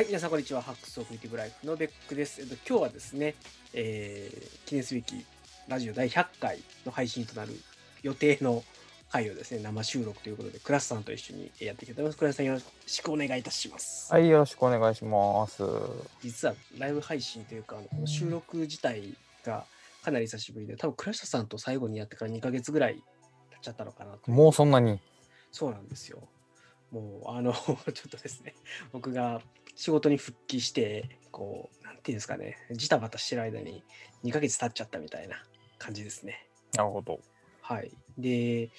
はい、皆さんこんにちは。ハックスオブリティブライフのベックです。えっと、今日はですね、えー記念すべきラジオ第100回の配信となる予定の回をですね、生収録ということで、クラスさんと一緒にやっていきたいと思います。クラスさんよろしくお願いいたします。はい、よろしくお願いします。実はライブ配信というか、あのこの収録自体がかなり久しぶりで、多分クラシャさんと最後にやってから2ヶ月ぐらい経っちゃったのかなと。もうそんなに？そうなんですよ。もう、あの、ちょっとですね、僕が仕事に復帰して、こう、なんていうんですかね、ジタバタしてる間に2ヶ月経っちゃったみたいな感じですね。なるほど。はい。で、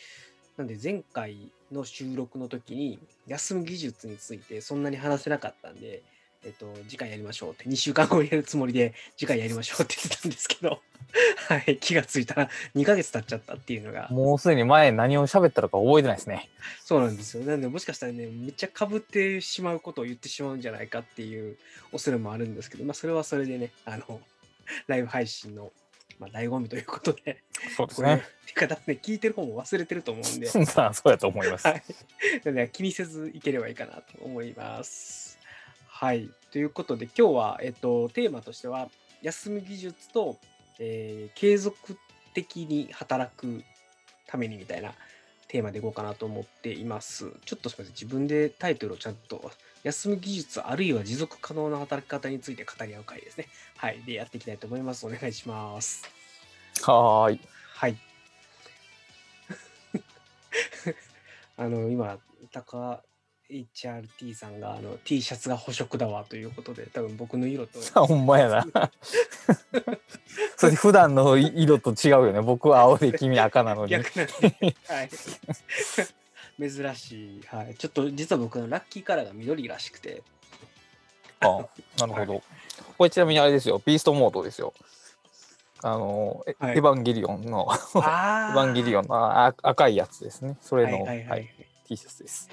なんで前回の収録の時に、休む技術についてそんなに話せなかったんで、えっと、次回やりましょうって、2週間後にやるつもりで、次回やりましょうって言ってたんですけど、はい、気がついたら2ヶ月経っちゃったっていうのが、もうすでに前何を喋ったのか覚えてないですね。そうなんですよ。なんで、もしかしたらね、めっちゃかぶってしまうことを言ってしまうんじゃないかっていう恐れもあるんですけど、まあ、それはそれでね、あの、ライブ配信の、まあ、醍醐味ということで、そうですね。てか、多分ね、聞いてる方も忘れてると思うんで、そうやと思います。はい。気にせずいければいいかなと思います。はい。ということで、今日は、えっと、テーマとしては、休む技術と、えー継続的に働くためにみたいなテーマでいこうかなと思っています。ちょっとすみません。自分でタイトルをちゃんと、休む技術あるいは持続可能な働き方について語り合う回ですね。はい。で、やっていきたいと思います。お願いします。はーい。はい。あの、今、高 HRT さんがあの T シャツが補色だわということで、多分僕の色と。あ ほんまやな。それ普段の色と違うよね。僕は青で 君赤なのに。逆なはい。珍しい。はい。ちょっと実は僕のラッキーカラーが緑らしくて、あなるほど。これちなみにあれですよ。ビーストモードですよ。あの、エはいエヴァンゲリオンの、エあヴァンゲリオンンのあ赤いやつですね。それの、はいはいはい。T シャツです。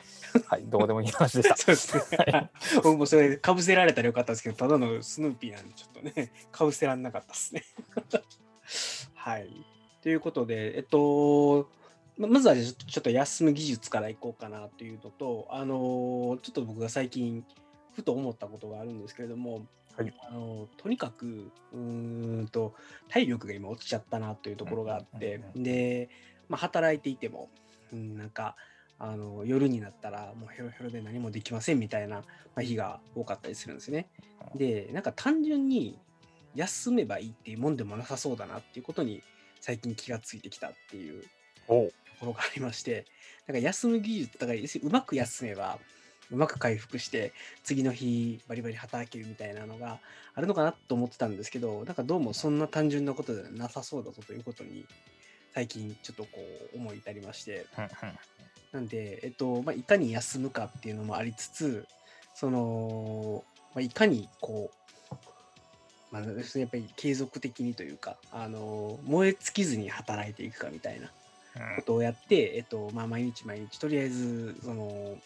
はい、どうでもいい話でした。そうですね。僕もそれかぶせられたらよかったですけど、ただのスヌーピーなんで、ちょっとね、かぶせられなかったですね。はい。ということで、えっと、ままずはちょっと休む技術からいこうかなというのと、あの、ちょっと僕が最近、ふと思ったことがあるんですけれども、はいあのとにかくうーんと体力が今落ちちゃったなというところがあって、で、まあ、働いていても、うん、なんかあの夜になったらもうヘロヘロで何もできませんみたいな、まあ、日が多かったりするんですね。でなんか単純に休めばいいっていうもんでもなさそうだなっていうことに最近気がついてきたっていうところがありまして、だから休む技術、だからうまく休めば、うまく回復して、次の日バリバリ働けるみたいなのがあるのかなと思ってたんですけど、なんかどうもそんな単純なことではなさそうだぞということに、最近ちょっとこう思い至りまして、なんで、えっと、まあ、いかに休むかっていうのもありつつ、その、まあ、いかにこう、まあ、やっぱり継続的にというか、あの、燃え尽きずに働いていくかみたいなことをやって、えっと、まあ、毎日毎日、とりあえず、その、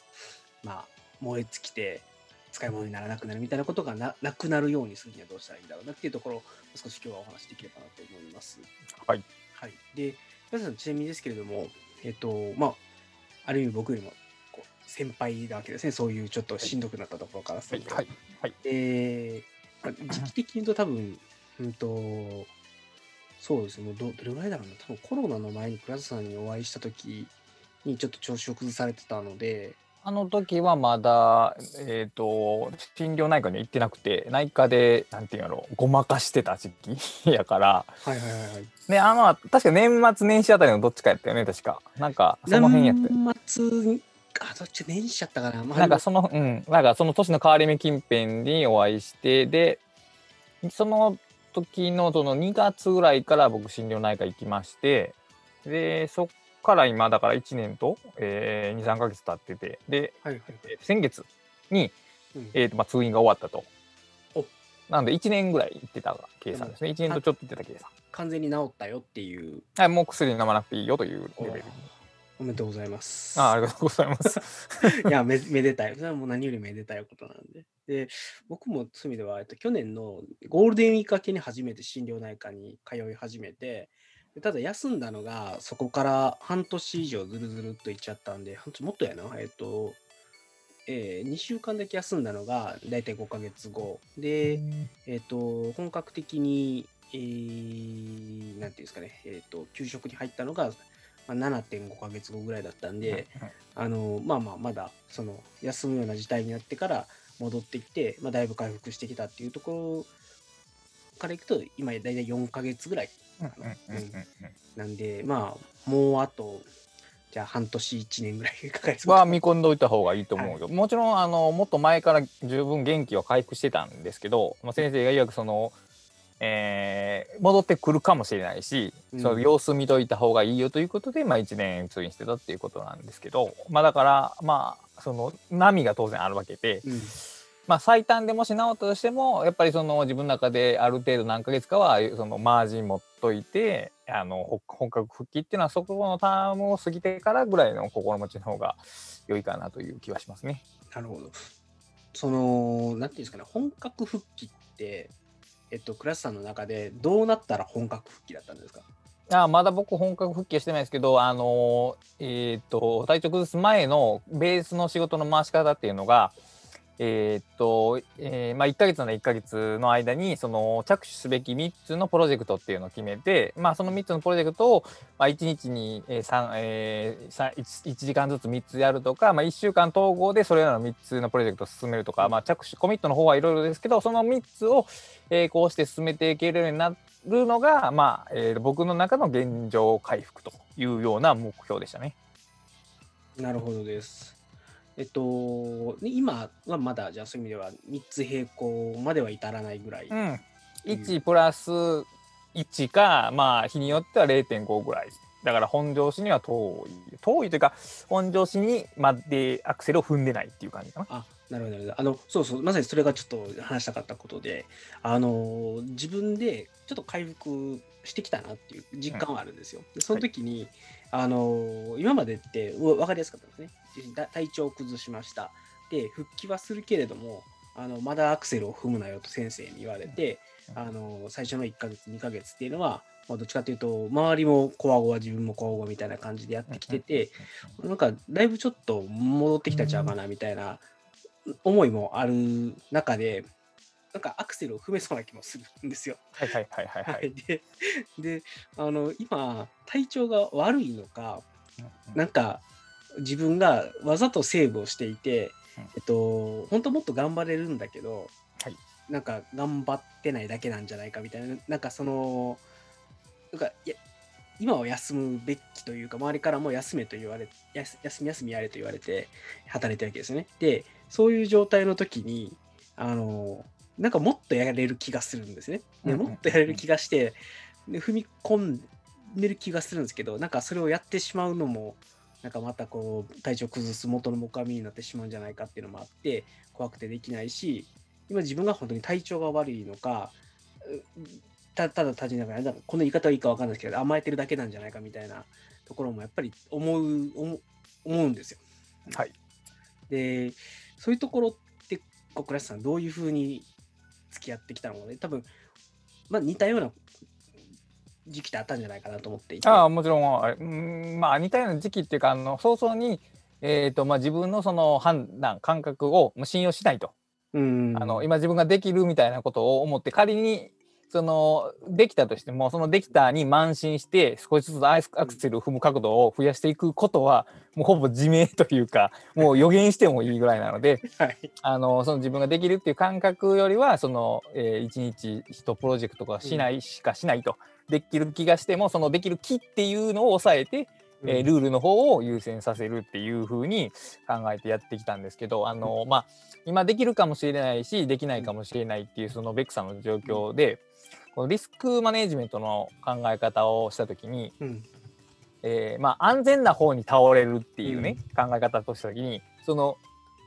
まあ、燃え尽きて、使い物にならなくなるみたいなことがななくなるようにするにはどうしたらいいんだろうなっていうところを少し今日はお話しできればなと思います。はい。はい。で、皆さんちなみにですけれども、えっと、まあ、ある意味僕よりもこう先輩なわけですね。そういうちょっとしんどくなったところからすると。はいはいはい。で、まあ時期的に言うと多分、うんと、そうですね、もうどどれぐらいだろうな、多分コロナの前に倉田さんにお会いした時にちょっと調子を崩されてたので、あの時はまだ、えっ、と、心療内科には行ってなくて、内科で、なんていうんやろごまかしてた時期 やから、はいはいはいはい。ね、あの、確か年末年始あたりのどっちかやったよね、確か。なんか、その辺やって。年末に、あ、どっち年始やったかな。まあなんかその、うん、なんかその年の変わり目近辺にお会いして、で、その時のその2月ぐらいから僕心療内科行きまして、で、そっから今だから1年と、えー、2、3ヶ月経ってて、で、はいはいえー先月に、うんえーとまあ、通院が終わったとお。なんで1年ぐらい行ってた計算ですね。1年とちょっと行ってた計算。完全に治ったよっていう、はい、もう薬飲まなくていいよというレベル。おめでとうございます。あありがとうございます。いやめ、めでたい。それはもう何よりめでたいことなんで。で、僕もそういう意味では、えっと、去年のゴールデンウィーク明けに初めて心療内科に通い始めて、でただ休んだのが、そこから半年以上ずるずるっといっちゃったんで、半年もっとやな、えっと、えー、2週間だけ休んだのが大体5ヶ月後。で、えーと、本格的に、えー、ていうんですかね、えーと、給食に入ったのが、まあ、7.5ヶ月後ぐらいだったんで、あのまあまあまだその休むような事態になってから戻ってきて、まあ、だいぶ回復してきたっていうところからいくと今大体4ヶ月ぐらいなんでまあもうあとじゃあ半年1年ぐらいかかりそうは見込んどいた方がいいと思うよ、はい、もちろんあのもっと前から十分元気は回復してたんですけど、まあ、先生がいわくその、えー、戻ってくるかもしれないし、うん、その様子見といた方がいいよということで、まあ、1年通院してたっていうことなんですけど、まあ、だからまあその波が当然あるわけで。うんまあ、最短でもし治ったとしてもやっぱりその自分の中である程度何ヶ月かはそのマージン持っといてあの本格復帰っていうのはそこのタームを過ぎてからぐらいの心持ちの方が良いかなという気はしますね。なるほど。そのなんていうんですかね本格復帰ってえっとクラスさんの中でどうなったら本格復帰だったんですか？あまだ僕本格復帰はしてないですけど、あのえっ、と体調崩す前のベースの仕事の回し方っていうのが、えー、っと、えー、まあ、1ヶ月なら1ヶ月の間に、その、着手すべき3つのプロジェクトっていうのを決めて、まあ、その3つのプロジェクトを、まあ、1日に 3,、えー、1, 1時間ずつ3つやるとか、まあ、1週間統合でそれらの3つのプロジェクトを進めるとか、まあ、着手、コミットの方はいろいろですけど、その3つを、えー、こうして進めていけるようになるのが、まあ、えー、僕の中の現状回復というような目標でしたね。なるほどです。えっと、今はまだじゃあそういう意味では3つ並行までは至らないぐらい。うん、1プラス1か、まあ日によっては0.5ぐらい。だから本調子には遠い。遠いというか、本調子にまでアクセルを踏んでないっていう感じかな。あなるほど。あの、そうそう、まさにそれがちょっと話したかったことで、あの、自分でちょっと回復してきたなっていう実感はあるんですよ。うん、その時に、はい、あの、今までって分かりやすかったんですね。体調を崩しました。で、復帰はするけれども、あのまだアクセルを踏むなよと先生に言われて、あの最初の1ヶ月、2ヶ月っていうのは、まあ、どっちかというと、周りもこわごわ、自分もこわごわみたいな感じでやってきてて、なんかだいぶちょっと戻ってきたちゃうかなみたいな思いもある中で、なんかアクセルを踏めそうな気もするんですよ。はいはいはいはい、はい。でであの今体調が悪いのか、なんか自分がわざとセーブをしていて、えっと、本当もっと頑張れるんだけど、はい、なんか頑張ってないだけなんじゃないかみたいな、なんかその、なんかいや今は休むべきというか、周りからも休めと言われ、休み休みやれと言われて働いてるわけですよね。で、そういう状態の時に、あの、なんかもっとやれる気がするんですね。でもっとやれる気がして、で踏み込んでる気がするんですけど、なんかそれをやってしまうのも、なんかまたこう体調崩す元の木阿弥になってしまうんじゃないかっていうのもあって怖くてできないし今自分が本当に体調が悪いのかたただ単純ながらこの言い方はいいか分かんないですけど甘えてるだけなんじゃないかみたいなところもやっぱり思う思うんですよ。はい、でそういうところって小倉さんどういうふうに付き合ってきたのかね。多分、まあ、似たような時期ってあったんじゃないかなと思っていて。ああもちろんあれ、うんまあ、似たような時期っていうかあの早々に、えーとまあ、自分のその判断感覚を信用しないと。うんあの今自分ができるみたいなことを思って仮にそのできたとしてもそのできたに慢心して少しずつアクセルを踏む角度を増やしていくことはもうほぼ自明というかもう予言してもいいぐらいなので、はい、あのその自分ができるっていう感覚よりはその、えー、1日1プロジェクトとかしないしかしないと。できる気がしてもそのできる気っていうのを抑えて、うん、えー、ルールの方を優先させるっていう風に考えてやってきたんですけどあの、まあ、今できるかもしれないしできないかもしれないっていうそのベックさんの状況でこのリスクマネジメントの考え方をした時に、うん、えー、まあ、安全な方に倒れるっていうね、うん、考え方とした時にその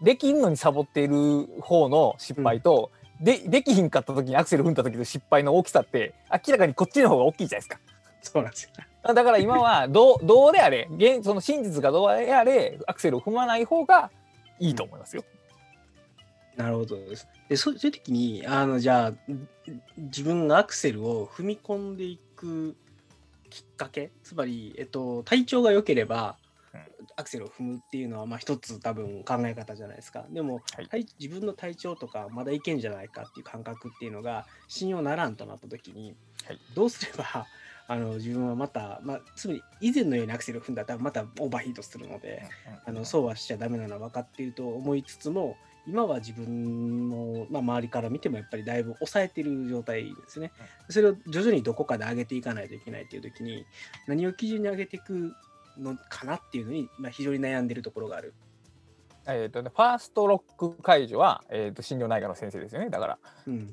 できんのにサボっている方の失敗と、うんでできひんかった時にアクセル踏んだ時の失敗の大きさって明らかにこっちの方が大きいじゃないですか。そうなんですよ。だから今はどう どうであれ現その真実がどうであれアクセルを踏まない方がいいと思いますよ。うん、なるほどです。でそういう時にあのじゃあ自分がアクセルを踏み込んでいくきっかけつまり、えっと、体調が良ければ、アクセルを踏むっていうのは、まあ、一つ多分考え方じゃないですか。でも、はい体自分の体調とかまだいけんじゃないかっていう感覚っていうのが信用ならんとなった時に、はいどうすれば あの自分はまた、まあ、つまり以前のようにアクセルを踏んだらまたオーバーヒートするので、あのそうはしちゃダメなのは分かっていると思いつつも今は自分の、まあ、周りから見てもやっぱりだいぶ抑えてる状態ですね。それを徐々にどこかで上げていかないといけないっていう時に何を基準に上げていくのかなっていうのに、まあ、非常に悩んでるところがある。えーとね、ファーストロック解除は、えー、と心療内科の先生ですよねだから。うん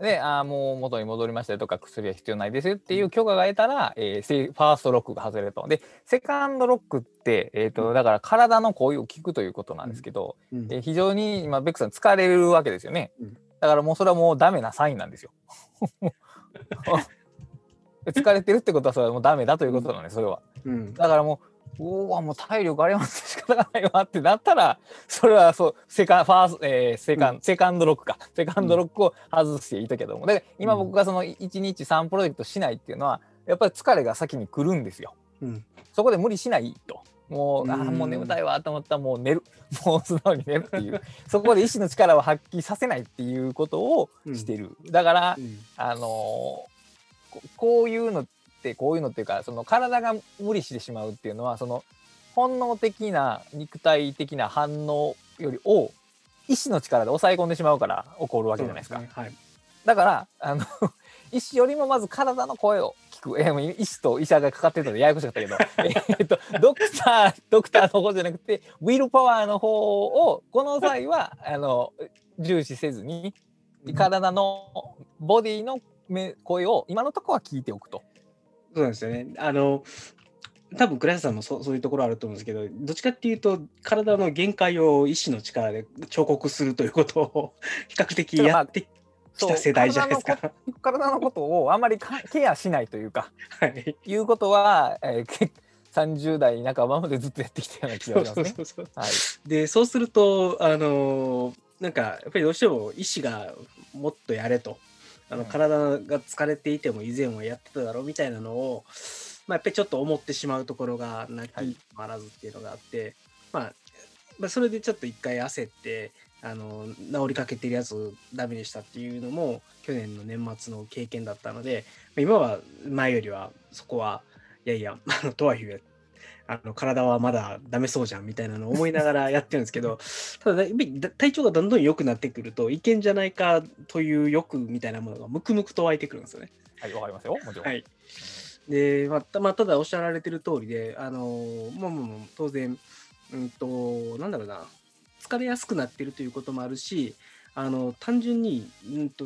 であーもう元に戻りましたよとか薬は必要ないですよっていう許可が得たら、えーせファーストロックが外れると。でセカンドロックって、えーとうんだから体の声を聞くということなんですけど、うんえー非常に今ベックさん疲れるわけですよね。うんだからもうそれはもうダメなサインなんですよ。疲れてるってことはそれはもうダメだということなんですそれは。うん。だからもううわもう体力あります仕方がないわってなったらそれはそうセカファース、えーセカンセカンドロックか。セカンドロックを外していいとけども。で今僕がその1日3プロジェクトしないっていうのはやっぱり疲れが先に来るんですよ。うん。そこで無理しないと。もう、あもう眠たいわと思ったらもう寝る。もう素直に寝るっていう。そこで意志の力を発揮させないっていうことをしてる、だからうん。あのーここういうのってこういうのっていうかその体が無理してしまうっていうのはその本能的な肉体的な反応よりを意志の力で抑え込んでしまうから起こるわけじゃないですか。そうね。はい。だからあの 医師よりもまず体の声を聞く、えーもう医師と医者がかかってるのでややこしかったけど。えっとドクタードクターの方じゃなくてウィルパワーの方をこの際はあの重視せずに体のボディのめ声を今のところは聞いておくと。そうなんですよね。あの多分倉石さんもそそういうところあると思うんですけどどっちかっていうと体の限界を意志の力で彫刻するということを比較的やってきた世代じゃないですか。体のこ体のことをあまりかケアしないというかはい、いうことは、えー け30代半ばまでずっとやってきたような気がしますね。そうそうそうはいでそうするとあのなんかやっぱりどうしても意志がもっとやれとあのうん体が疲れていても以前はやってただろうみたいなのを、まあ、やっぱりちょっと思ってしまうところがなきはい。まらずっていうのがあって、まあ、まあそれでちょっと一回焦ってあの治りかけてるやつダメでしたっていうのも去年の年末の経験だったのでまあ今は前よりはそこはいやいや とはいえあの体はまだダメそうじゃんみたいなのを思いながらやってるんですけど ただ体調がどんどん良くなってくるといけんじゃないかという欲みたいなものがムクムクと湧いてくるんですよね。はい、わかりますよ、もちろん。はいで、まあたまあ、ただおっしゃられてる通りで、あのーまあまあまあ当然、うんと、なんだろうな、疲れやすくなってるということもあるし、あの単純に、うんと、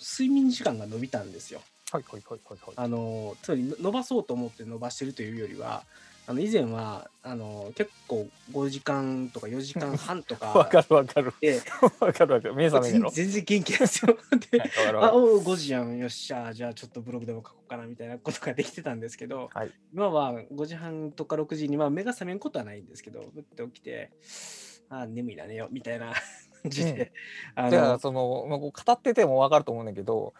睡眠時間が伸びたんですよ。はい、はい、はい、はい、はい。あのつまりの伸ばそうと思って伸ばしてるというよりは、あの以前はあの結構5時間とか4時間半とか わかるわかる。で、わかるわかる。目覚め。全然元気なんですよ。ではいあおう5時やんよっしゃじゃあちょっとブログでも書こうかなみたいなことができてたんですけど、はい今は5時半とか6時に、まあ、目が覚めんことはないんですけどふって起きてあ眠いだねよみたいな感じで、あじゃあのその、まあ、語っててもわかると思うんだけど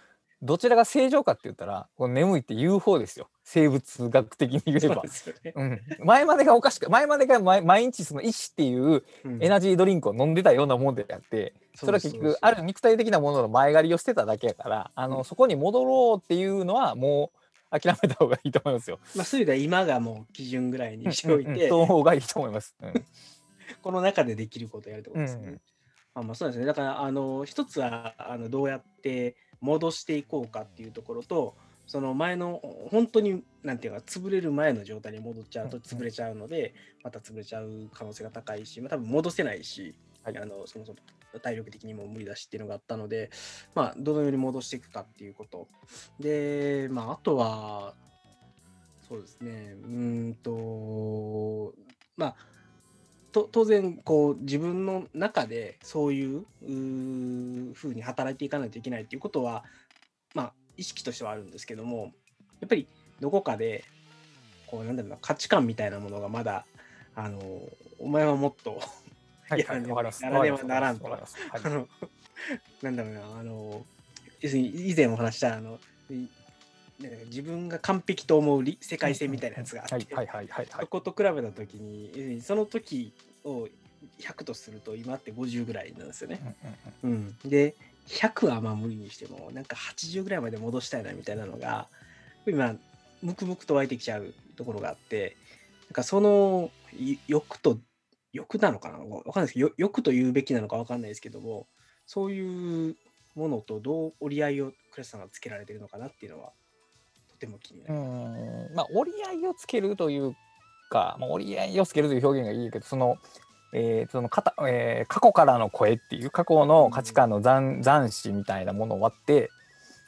どちらが正常かって言ったらこう眠いって言う方ですよ。生物学的に言えば。ね。うん、前までがおかしく前までが毎毎日その意志っていううん。エナジードリンクを飲んでたようなもんであって、それは結局ある肉体的なものの前借りをしてただけやからあの、うん。そこに戻ろうっていうのはもう諦めた方がいいと思いますよ。まあ、そういう意味では今がもう基準ぐらいにしておいて、うんうんその方がいいと思います。うん。この中でできることをやるってことですね。うんまあ、まあそうですね。だから、あの、一つは、あの、どうやって戻していこうかっていうところと、その前の、本当に、なんていうか、潰れる前の状態に戻っちゃうと潰れちゃうので、また潰れちゃう可能性が高いし、まあ、多分戻せないし、はいあの、そもそも体力的にも無理だしっていうのがあったので、まあ、どのように戻していくかっていうこと。で、まあ、あとは、そうですね、うーんと、まあ、と当然こう自分の中でそういううー風に働いていかないといけないっていうことはまあ意識としてはあるんですけどもやっぱりどこかでこうなんだろうな価値観みたいなものがまだあのお前はもっとはいいやはい。ならねばならんと。わかります。わあかります。の なんだろうなあの要するに以前お話ししたあのいね自分が完璧と思うり世界線みたいなやつがあって。そこと比べた時にその時を100とすると今って50ぐらいなんですよね。うんで100はまあ無理にしてもなんか80ぐらいまで戻したいなみたいなのが今ムクムクと湧いてきちゃうところがあってなんかそのい欲と欲なのかな？わかんないですけどよ欲と言うべきなのかわかんないですけどもそういうものとどう折り合いをクラスさんがつけられてるのかなっていうのはとても気になます。ん。まあ折り合いをつけるというか、まあ、折り合いをつけるという表現がいいけどその,、えーそのかたえー過去からの声っていう過去の価値観の残残視みたいなものを割って、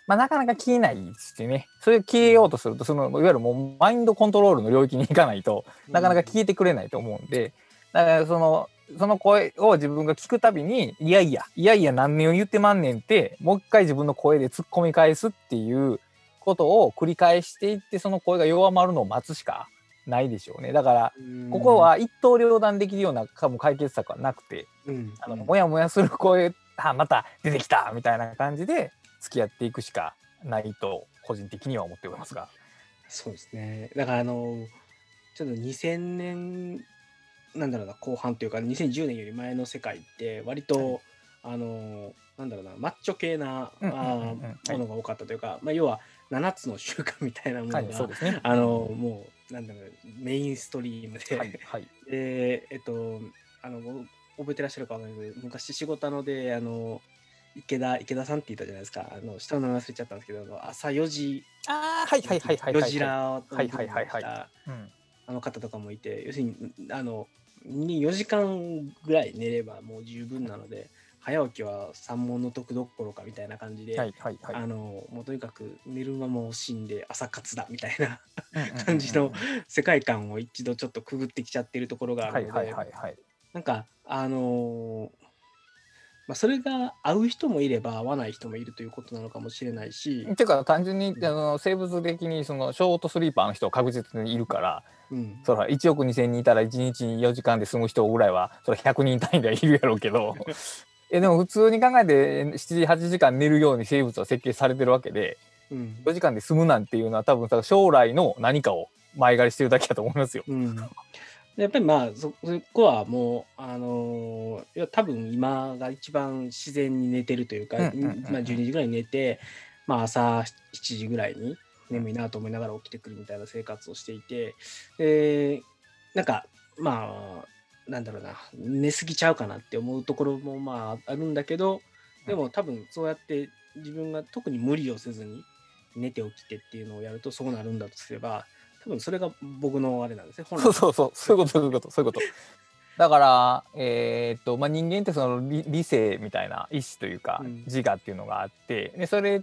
まあ、なかなか消えないしね。それを消えようとするとそのいわゆるもうマインドコントロールの領域に行かないとなかなか消えてくれないと思うんでだからそのその声を自分が聞くたびにいやいやいやいや何年を言ってまんねんってもう一回自分の声で突っ込み返すっていうことを繰り返していってその声が弱まるのを待つしかないでしょうね。だからうん。ここ、は一刀両断できるような多分解決策はなくてうん。あのもやもやする声あまた出てきたみたいな感じで付き合っていくしかないと個人的には思っておりますが。そうですね。だからあの、ちょっと2000年、なんだろうな、後半というか、2010年より前の世界って、割と、あの、なんだろうな、マッチョ系な、ものが多かったというか、まあ、要は7つの習慣みたいなものが、はい、そうですね。あの、もう、なんだろう、メインストリームで、はい、はい。で、えっと、あの、ご覚えてらっしゃるかわかんないけど、昔仕事ので、あの、池田、池田さんって言ったじゃないですか。あの、下の名前忘れちゃったんですけど、朝4時、ああ、はい、はい、はい、はい。4時らをはいはいはいはいうんあの方とかもいて、要するに、あの、に4時間ぐらい寝ればもう十分なので、早起きは三問の得どころかみたいな感じで、はい、はい、はい。あの、もうとにかく寝る間も惜しんで朝活だみたいなうんうんうんうん。感じの世界観を一度ちょっとくぐってきちゃってるところがあはい、るので、はい、はい、はい。なんか、あのーまあ、それが合う人もいれば合わない人もいるということなのかもしれないし、ていうか単純にあの生物的にそのショートスリーパーの人は確実にいるからうん、そら1億2,000人いたら1日に4時間で済む人ぐらいはそれ100人単位ではいるやろうけど えでも普通に考えて7時8時間寝るように生物は設計されてるわけでうん。4時間で済むなんていうのは多分さ将来の何かを前借りしてるだけだと思いますよ。うん、やっぱりまあそそこはもうあのーいや多分今が一番自然に寝てるというか、うんうんうんうん。まあ、12時ぐらいに寝て、まあ、朝7時ぐらいに眠いなと思いながら起きてくるみたいな生活をしていてでなんかまあなんだろうな寝すぎちゃうかなって思うところもまああるんだけどでも多分そうやって自分が特に無理をせずに寝て起きてっていうのをやるとそうなるんだとすれば多分それが僕のあれなんですね。本来そうそうそうそういうことそういうことそういうこと。だから、えーっとまあ、人間ってその理理性みたいな意志というかうん自我っていうのがあってでそれ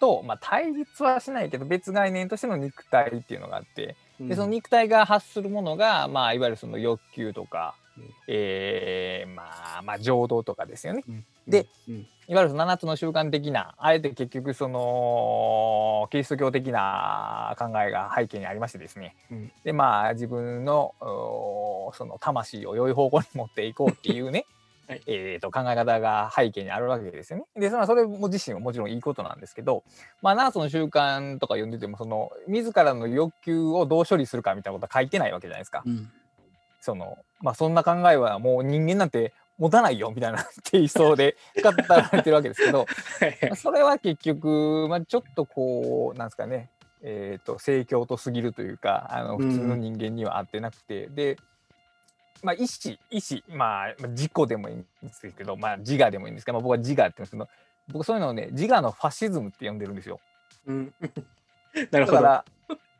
と、まあ、対立はしないけど別概念としての肉体っていうのがあってでその肉体が発するものが、まあ、いわゆるその欲求とか、うん。えーまあ、まあ情動とかですよね。うん。で、うん。いわゆるその7つの習慣的なあえて結局そのキリスト教的な考えが背景にありましてですね、うん。でまあ自分のその魂を良い方向に持っていこうっていうね、は いえーと考え方が背景にあるわけですよね。でそれはそれも自身はもちろんいいことなんですけど、まあ、7つの習慣とか読んでてもその自らの欲求をどう処理するかみたいなことは書いてないわけじゃないですか。うんそのまあそんな考えはもう人間なんて持たないよみたいなテイストで語られてるわけですけど まあそれは結局、まあ、ちょっとこうなんですかねえー、と盛況とすぎるというかあのうん普通の人間には合ってなくて、で、まあ、意思意思、まあ、まあ自己でもいいんですけど、まあ、自我でもいいんですけど、まあ、僕は自我って言うんですけど僕そういうのをね自我のファシズムって呼んでるんですよ。うん なるほど。だから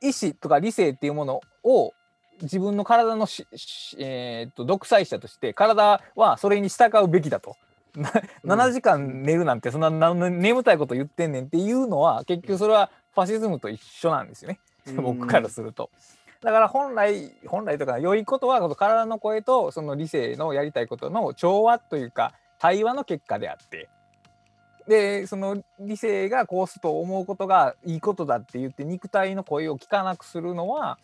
意思とか理性っていうものを自分の体のし、しえーっと独裁者として体はそれに従うべきだと。なうん7時間寝るなんてそんなな眠たいこと言ってんねんっていうのは結局それはファシズムと一緒なんですよね、僕からすると。だから本来本来とか良いことはこの体の声とその理性のやりたいことの調和というか対話の結果であってでその理性がこうすると思うことがいいことだって言って肉体の声を聞かなくするのは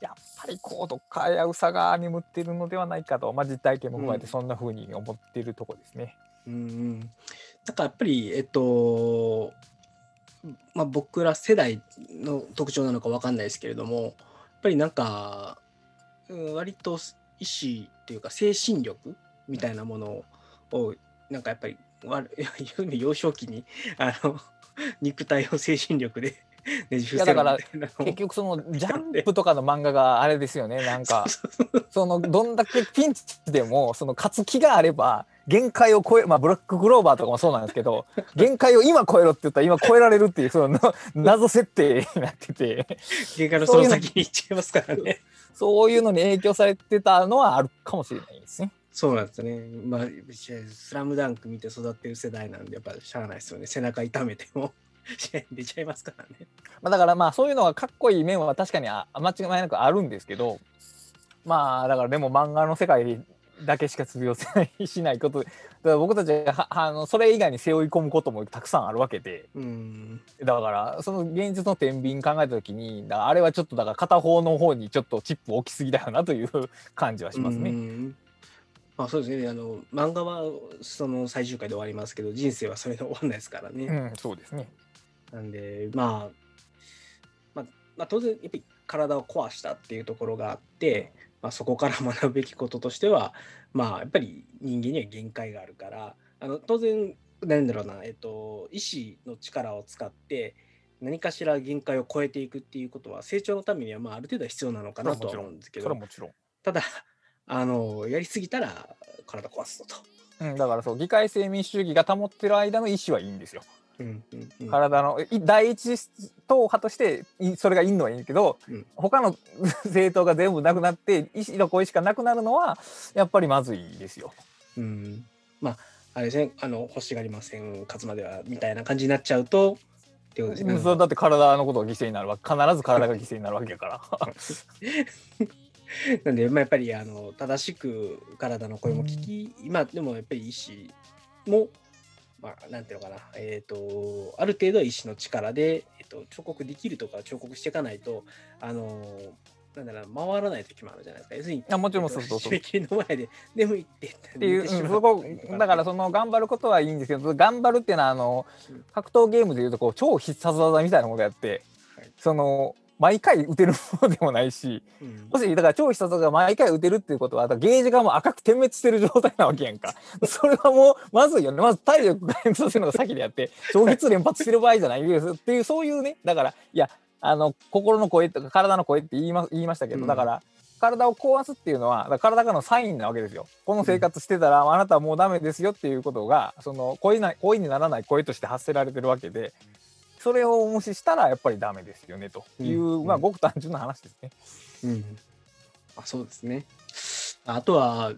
やっぱりこうどっか危うさが眠っているのではないかと、まあ、実体験も踏まえてそんな風に思っているとこですね。うんうん。だからやっぱり、えっと、まあ、僕ら世代の特徴なのかわかんないですけれどもぱりなんか、うん、割と意志というか精神力みたいなものをなんかやっぱりわ幼少期にあの肉体を精神力で ねじ伏せるみたいなのを 結局そのジャンプとかの漫画があれですよねなんか。そのどんだけピンチでもその勝つ気があれば限界を超えまあブラッククローバーとかもそうなんですけど 限界を今超えろって言ったら今超えられるっていうその謎設定になってて限界のその先に行っちゃいますからね。そういうのに影響されてたのはあるかもしれないですね。そうなんですね。まあ、スラムダンク見て育ってる世代なんで、やっぱしゃあないですよね。背中痛めても 試合に出ちゃいますからね。まあ、だからまあそういうのがかっこいい面は確かにあ間違いなくあるんですけどまあだからでも漫画の世界だけしか通用せないしないことだから僕たちはあのそれ以外に背負い込むこともたくさんあるわけでうん。だからその現実の天秤考えた時にあれはちょっとだから片方の方にちょっとチップ置きすぎだよなという感じはしますね。うんまあそうですね。あの、漫画はその最終回で終わりますけど、人生はそれで終わらないですからね。うん、そうですね。なんで、まあ、まあ、まあ、当然、やっぱり体を壊したっていうところがあって、まあ、そこから学ぶべきこととしては、まあ、やっぱり人間には限界があるから、あの当然、なんだろうな、えっと、意志の力を使って、何かしら限界を超えていくっていうことは、成長のためには、まあ、ある程度は必要なのかなとは思うんですけど。ただ、あの、やりすぎたら体壊すぞと。うん、だからそう議会制民主主義が保ってる間の意思はいいんですよ。うんうんうん体のい第一党派としていそれがいいのはいいけど、うん他の政党が全部なくなって意思の声しかなくなるのはやっぱりまずいですよ。うん、まああれですねあの欲しがりません勝つまではみたいな感じになっちゃうとってことですね。だって体のことが犠牲になるわけ必ず体が犠牲になるわけやから。なんで、まあ、やっぱりあの正しく体の声も聞き、今でもやっぱり医師も、まあ、なんていうのかな、えっ、と、ある程度は医師の力で、えっと彫刻できるとか彫刻していかないと、あの、なんだろうな回らない時もあるじゃないですか。要するに、あもちろんそうそうそう。締め切りの前で眠いってっていう、うんそこだからその頑張ることはいいんですけど頑張るっていうのはあのうん。格闘ゲームでいうとこう超必殺技みたいなことやって、はい。その毎回打てるものでもないしうん。もしだから超必殺技が毎回打てるっていうことはゲージがもう赤く点滅してる状態なわけやんか。それはもうまずいよね。まず体力回復させるのが先であって消費連発してる場合じゃないですっていうそういうねだからいやあの心の声とか体の声って言いま言いましたけど、うん。だから体を壊すっていうのはだから体からのサインなわけですよ。この生活してたら、あなたはもうダメですよっていうことがその声な声にならない声として発せられてるわけでそれを無視したらやっぱりダメですよねという、うんまあごく単純な話ですね。うん、あそうですね。あとは、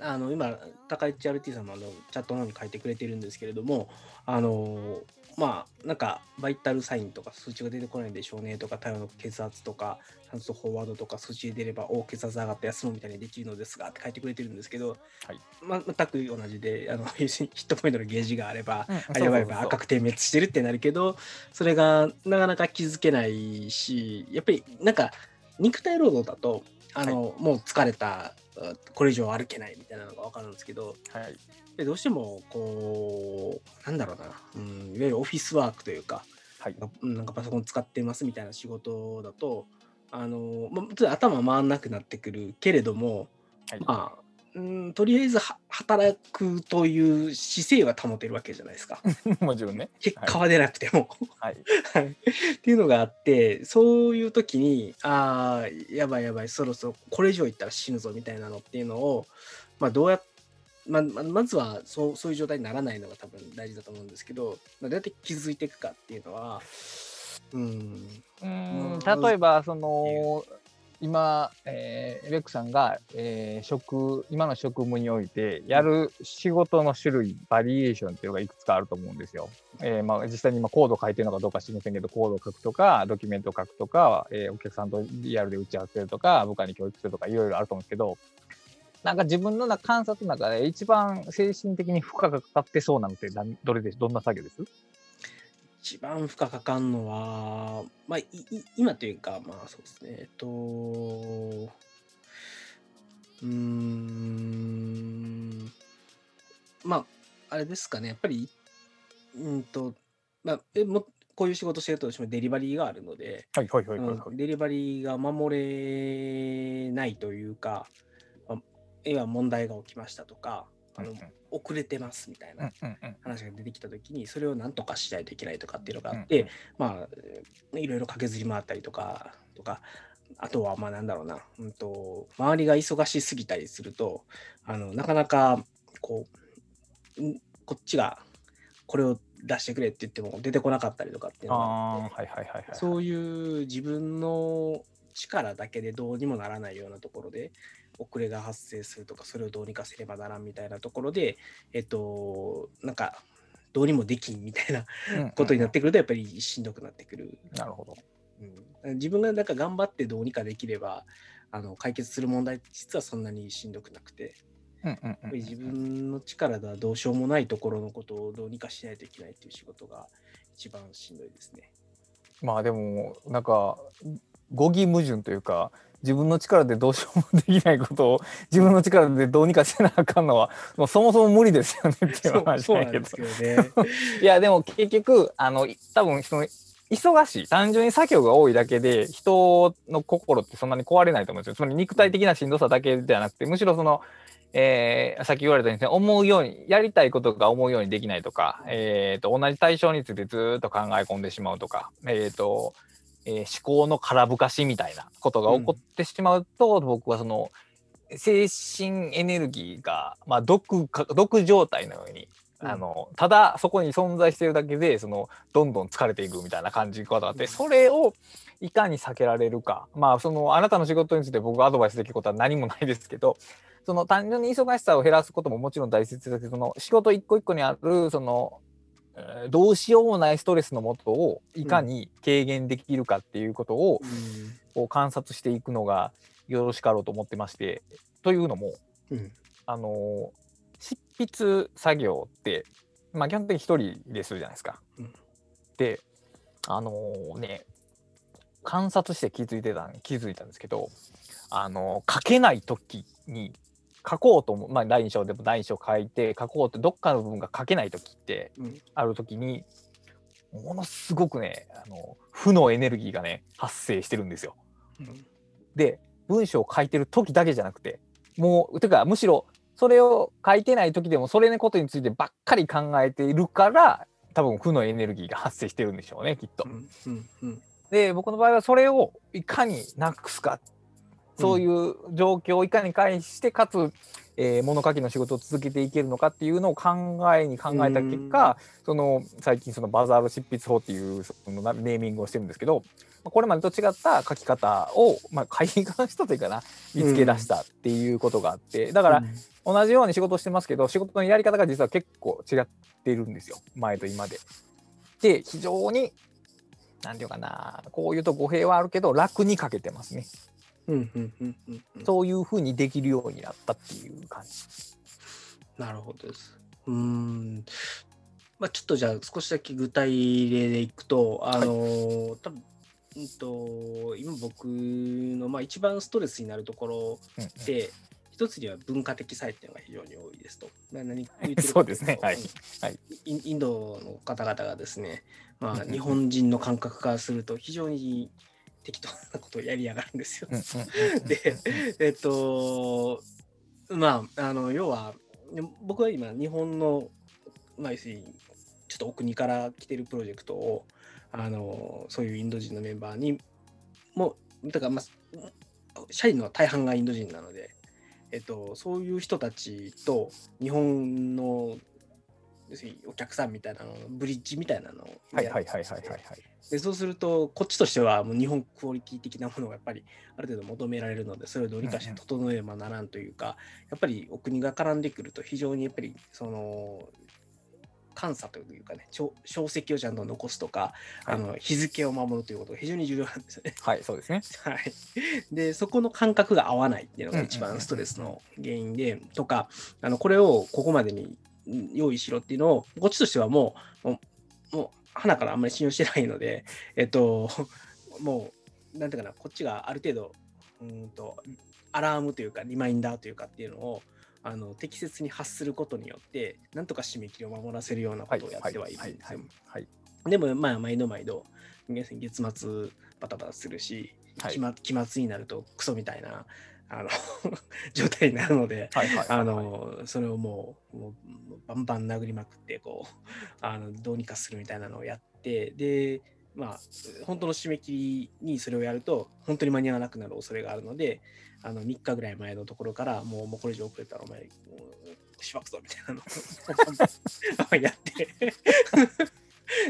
あの今、高市 RT さんもあのチャットの方に書いてくれてるんですけれども、あのまあ、なんか、バイタルサインとか数値が出てこないでしょうねとか、体温の血圧とか、酸素フォワードとか数値で出れば、お血圧上がって休むみたいにできるのですがって書いてくれてるんですけど、はい。ま全く同じで、あのヒットポイントのゲージがあれば、うんあればそうそうそう赤く点滅してるってなるけどそれがなかなか気づけないしやっぱりなんか肉体労働だとあの、もう疲れたうこれ以上歩けないみたいなのが分かるんですけどはい。でどうしてもこうなんだろうな、うん、いわゆるオフィスワークというかはいうんなんかパソコン使ってますみたいな仕事だとあの、まあ、ちょっと頭回んなくなってくるけれども、はいまあうん、とりあえずは働くという姿勢は保てるわけじゃないですか。もちろんね。結果は出なくても。はい。はいっていうのがあってそういう時にああやばいやばいそろそろこれ以上いったら死ぬぞみたいなのっていうのを、まあ、どうやっまままずはそうそういう状態にならないのが多分大事だと思うんですけど、まあ、どうやって気づいていくかっていうのはうん。うーん。うん例えばその今、えーレックさんが、えー職今の職務においてやる仕事の種類バリエーションっていうのがいくつかあると思うんですよ。えーまあ、実際に今コード書いてるのかどうか知りませんけどコードを書くとかドキュメントを書くとか、えーお客さんとリアルで打ち合わせするとか部下に教育するとかいろいろあると思うんですけどなんか自分の中観察の中で一番精神的に負荷がかかってそうなのって何どれでどんな作業です？一番負荷かかんのは、まあ、いい今というかまあそうですね。えっとうーん。まああれですかね。やっぱりうんとまあえもこういう仕事してるとしてもデリバリーがあるので、デリバリーが守れないというか、まあ今問題が起きましたとか、あのうんうん。遅れてますみたいな話が出てきたときに、それをなんとかしないといけないとかっていうのがあっうんて、まあ、いろいろ駆けずり回ったりとか、とか、あとは、まあなんだろうな、うんと、周りが忙しすぎたりすると、あの、なかなか、こう、んこっちがこれを出してくれって言っても出てこなかったりとかっていうのがあって、はいはいはいはい。そういう自分の力だけでどうにもならないようなところで遅れが発生するとかそれをどうにかせねばならんみたいなところでえっとなんかどうにもできんみたいなことになってくるとやっぱりしんどくなってくる、なるほど。うん、自分がなんか頑張ってどうにかできればあの解決する問題って実はそんなにしんどくなくて自分の力ではどうしようもないところのことをどうにかしないといけないっていう仕事が一番しんどいですね。まあでもなんか語義矛盾というか自分の力でどうしようもできないことを自分の力でどうにかせなあかんのはもうそもそも無理ですよねっていそうう話だけど。いやでも結局あの多分その忙しい単純に作業が多いだけで人の心ってそんなに壊れないと思うんですよつまり肉体的なしんどさだけではなくてむしろその、えーさっき言われたように、ね、思うようにやりたいことが思うようにできないとか、えー、と同じ対象についてずーっと考え込んでしまうとか、えーとえー思考の空ぶかしみたいなことが起こってしまうと、僕はその精神エネルギーが、まあ、毒か毒状態のようにあのただそこに存在してるだけでそのどんどん疲れていくみたいな感じ方があって、うん。それをいかに避けられるか。まあそのあなたの仕事について僕がアドバイスできることは何もないですけどその単純に忙しさを減らすことももちろん大切だけどその仕事一個一個にあるそのえーどうしようもないストレスのもとをいかに軽減できるかっていうことをうん。こう観察していくのがよろしかろうと思ってましてというのもうん。あのー執筆作業って、まあ、基本的に一人でするじゃないですか。うん。であのーね観察して気づいてたん気づいたんですけど、あのー書けない時に書こうと思う、まあ、第2章でも第2章書いて書こうってどっかの部分が書けない時ってうん。ある時にものすごくねあの負のエネルギーがね発生してるんですよ。うん。で文章を書いてる時だけじゃなくてもうてかむしろそれを書いてない時でもそれのことについてばっかり考えているから多分負のエネルギーが発生してるんでしょうねきっと。うん。うん。うん。で僕の場合はそれをいかになくすかそういう状況をいかに返してかつ、えー物書きの仕事を続けていけるのかっていうのを考えに考えた結果、その最近そのバザール執筆法っていうそのなネーミングをしてるんですけどまあこれまでと違った書き方を、まあ、開眼したというかな見つけ出したっていうことがあってだから同じように仕事をしてますけど仕事のやり方が実は結構違ってるんですよ前と今で。で非常に何て言うかなこういうと語弊はあるけど楽に書けてますね。うんうんうんうんうんそういうふうにできるようになったっていう感じ。なるほどです。うーん。まあ、ちょっとじゃあ少しだけ具体例でいくと、あのー多分うんと今僕の、まあ、一番ストレスになるところうんうんで、一つには文化的差異っていうのが非常に多いですと。まあ何 言ってるそうですねはいうんはいインドの方々がですね、まあ、日本人の感覚からすると非常に適当なことをやりやがるんですよ。で、えっと、まあ、あの、要は、で僕は今、日本の、まあ、要するに、ちょっとお国から来てるプロジェクトを、あの、そういうインド人のメンバーにも、だから、まあ、社員の大半がインド人なので、えっと、そういう人たちと日本のお客さんみたいなのブリッジみたいなのをはいはいはいはいはいはい。でそうするとこっちとしてはもう日本クオリティ的なものがやっぱりある程度求められるのでそれをどうにかして整えねばならんというか、やっぱりお国が絡んでくると非常にやっぱりその監査というかね証証跡をちゃんと残すとか、はいあの日付を守るということが非常に重要なんですよね。はい、そうですね。はい、でそこの感覚が合わないっていうのが一番ストレスの原因でとかあのこれをここまでにうん用意しろっていうのをこっちとしてはもうもうもう花からあんまり信用してないので えっともうなんていうかなこっちがある程度うーんとアラームというかリマインダーというかっていうのをあの適切に発することによってなんとか締め切りを守らせるようなことをやってはいるんですよ。はい。でもまあ毎度毎度月月末バタバタするし、はい期末期末になるとクソみたいなあの 状態になるので、はいはいはいあのそれをもうもうバンバン殴りまくってこうあのどうにかするみたいなのをやってでまあ本当の締め切りにそれをやると本当に間に合わなくなる恐れがあるのであの3日ぐらい前のところからもうもうこれ以上遅れたらお前もうしばくぞみたいなのを やって。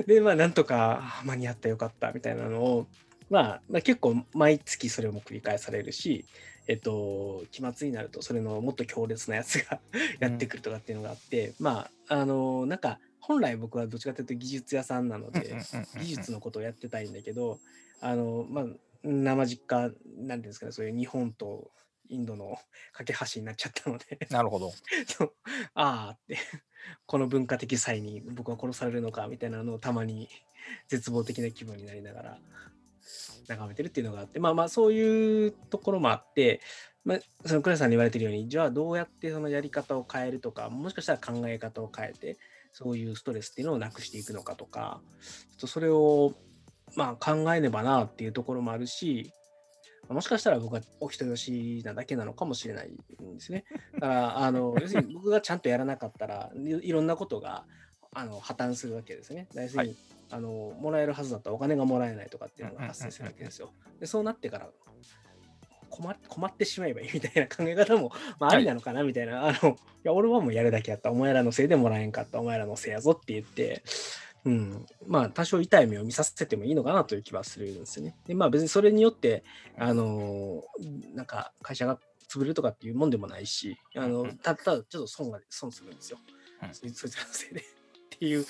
でまあなんとかあ間に合ったよかったみたいなのをまあ、まあ、結構毎月それも繰り返されるしえっと、期末になるとそれのもっと強烈なやつが やってくるとかっていうのがあって、まああのなんか本来僕はどっちかというと技術屋さんなので、技術のことをやってたいんだけどあのまあ生実家なんていうんですかねそういう日本とインドの架け橋になっちゃったので。なるほど。そう。ああって。この文化的際に僕は殺されるのかみたいなのをたまに絶望的な気分になりながら眺めてるっていうのがあってまあまあそういうところもあって、まあ、その倉さんに言われてるようにじゃあどうやってそのやり方を変えるとかもしかしたら考え方を変えてそういうストレスっていうのをなくしていくのかとかちょっとそれをまあ考えねばなっていうところもあるしもしかしたら僕はお人よしなだけなのかもしれないんですね。だからあの 要するに僕がちゃんとやらなかったらいいろんなことがあの破綻するわけですね。要するに、はいあのもらえるはずだったらお金がもらえないとかっていうのが発生するわけですよ。でそうなってから困困ってしまえばいいみたいな考え方も、まあ、ありなのかなみたいな、あのいや俺はもうやるだけやったお前らのせいでもらえんかったお前らのせいやぞって言って、うん、まあ多少痛い目を見させてもいいのかなという気はするんですよね。でまあ別にそれによってあのなんか会社が潰れるとかっていうもんでもないしあのうんたただちょっと損が損するんですよ。うんそいつらのせいで。っていう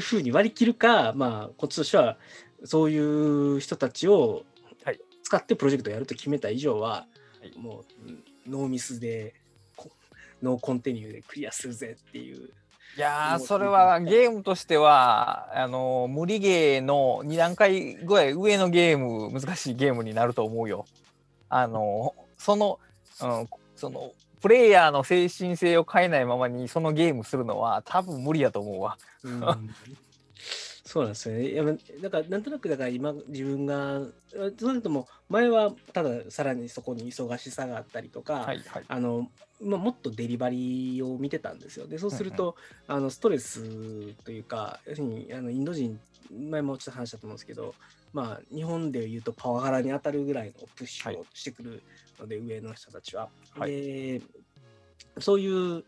ふうに割り切るかまあこっちとしてはそういう人たちをはい使ってプロジェクトをやると決めた以上は、はいもううんノーミスでこノーコンティニューでクリアするぜっていう。いやそれはゲームとしてはあの無理ゲーの2段階ぐらい上のゲーム難しいゲームになると思うよ。あのその、うん、そのプレイヤーの精神性を変えないままにそのゲームするのは多分無理やと思うわ。うんそうなんですよね。いやまだからなんとなくだから今自分がそうなるとも前はたださらにそこに忙しさがあったりとか、はいはい。あのまあ、もっとデリバリーを見てたんですよ。でそうすると、あのストレスというか要するにあのインド人前もちょっと話したと思うんですけど、まあ、日本でいうとパワハラに当たるぐらいのプッシュをしてくるので、上の人たちは。はいでそういう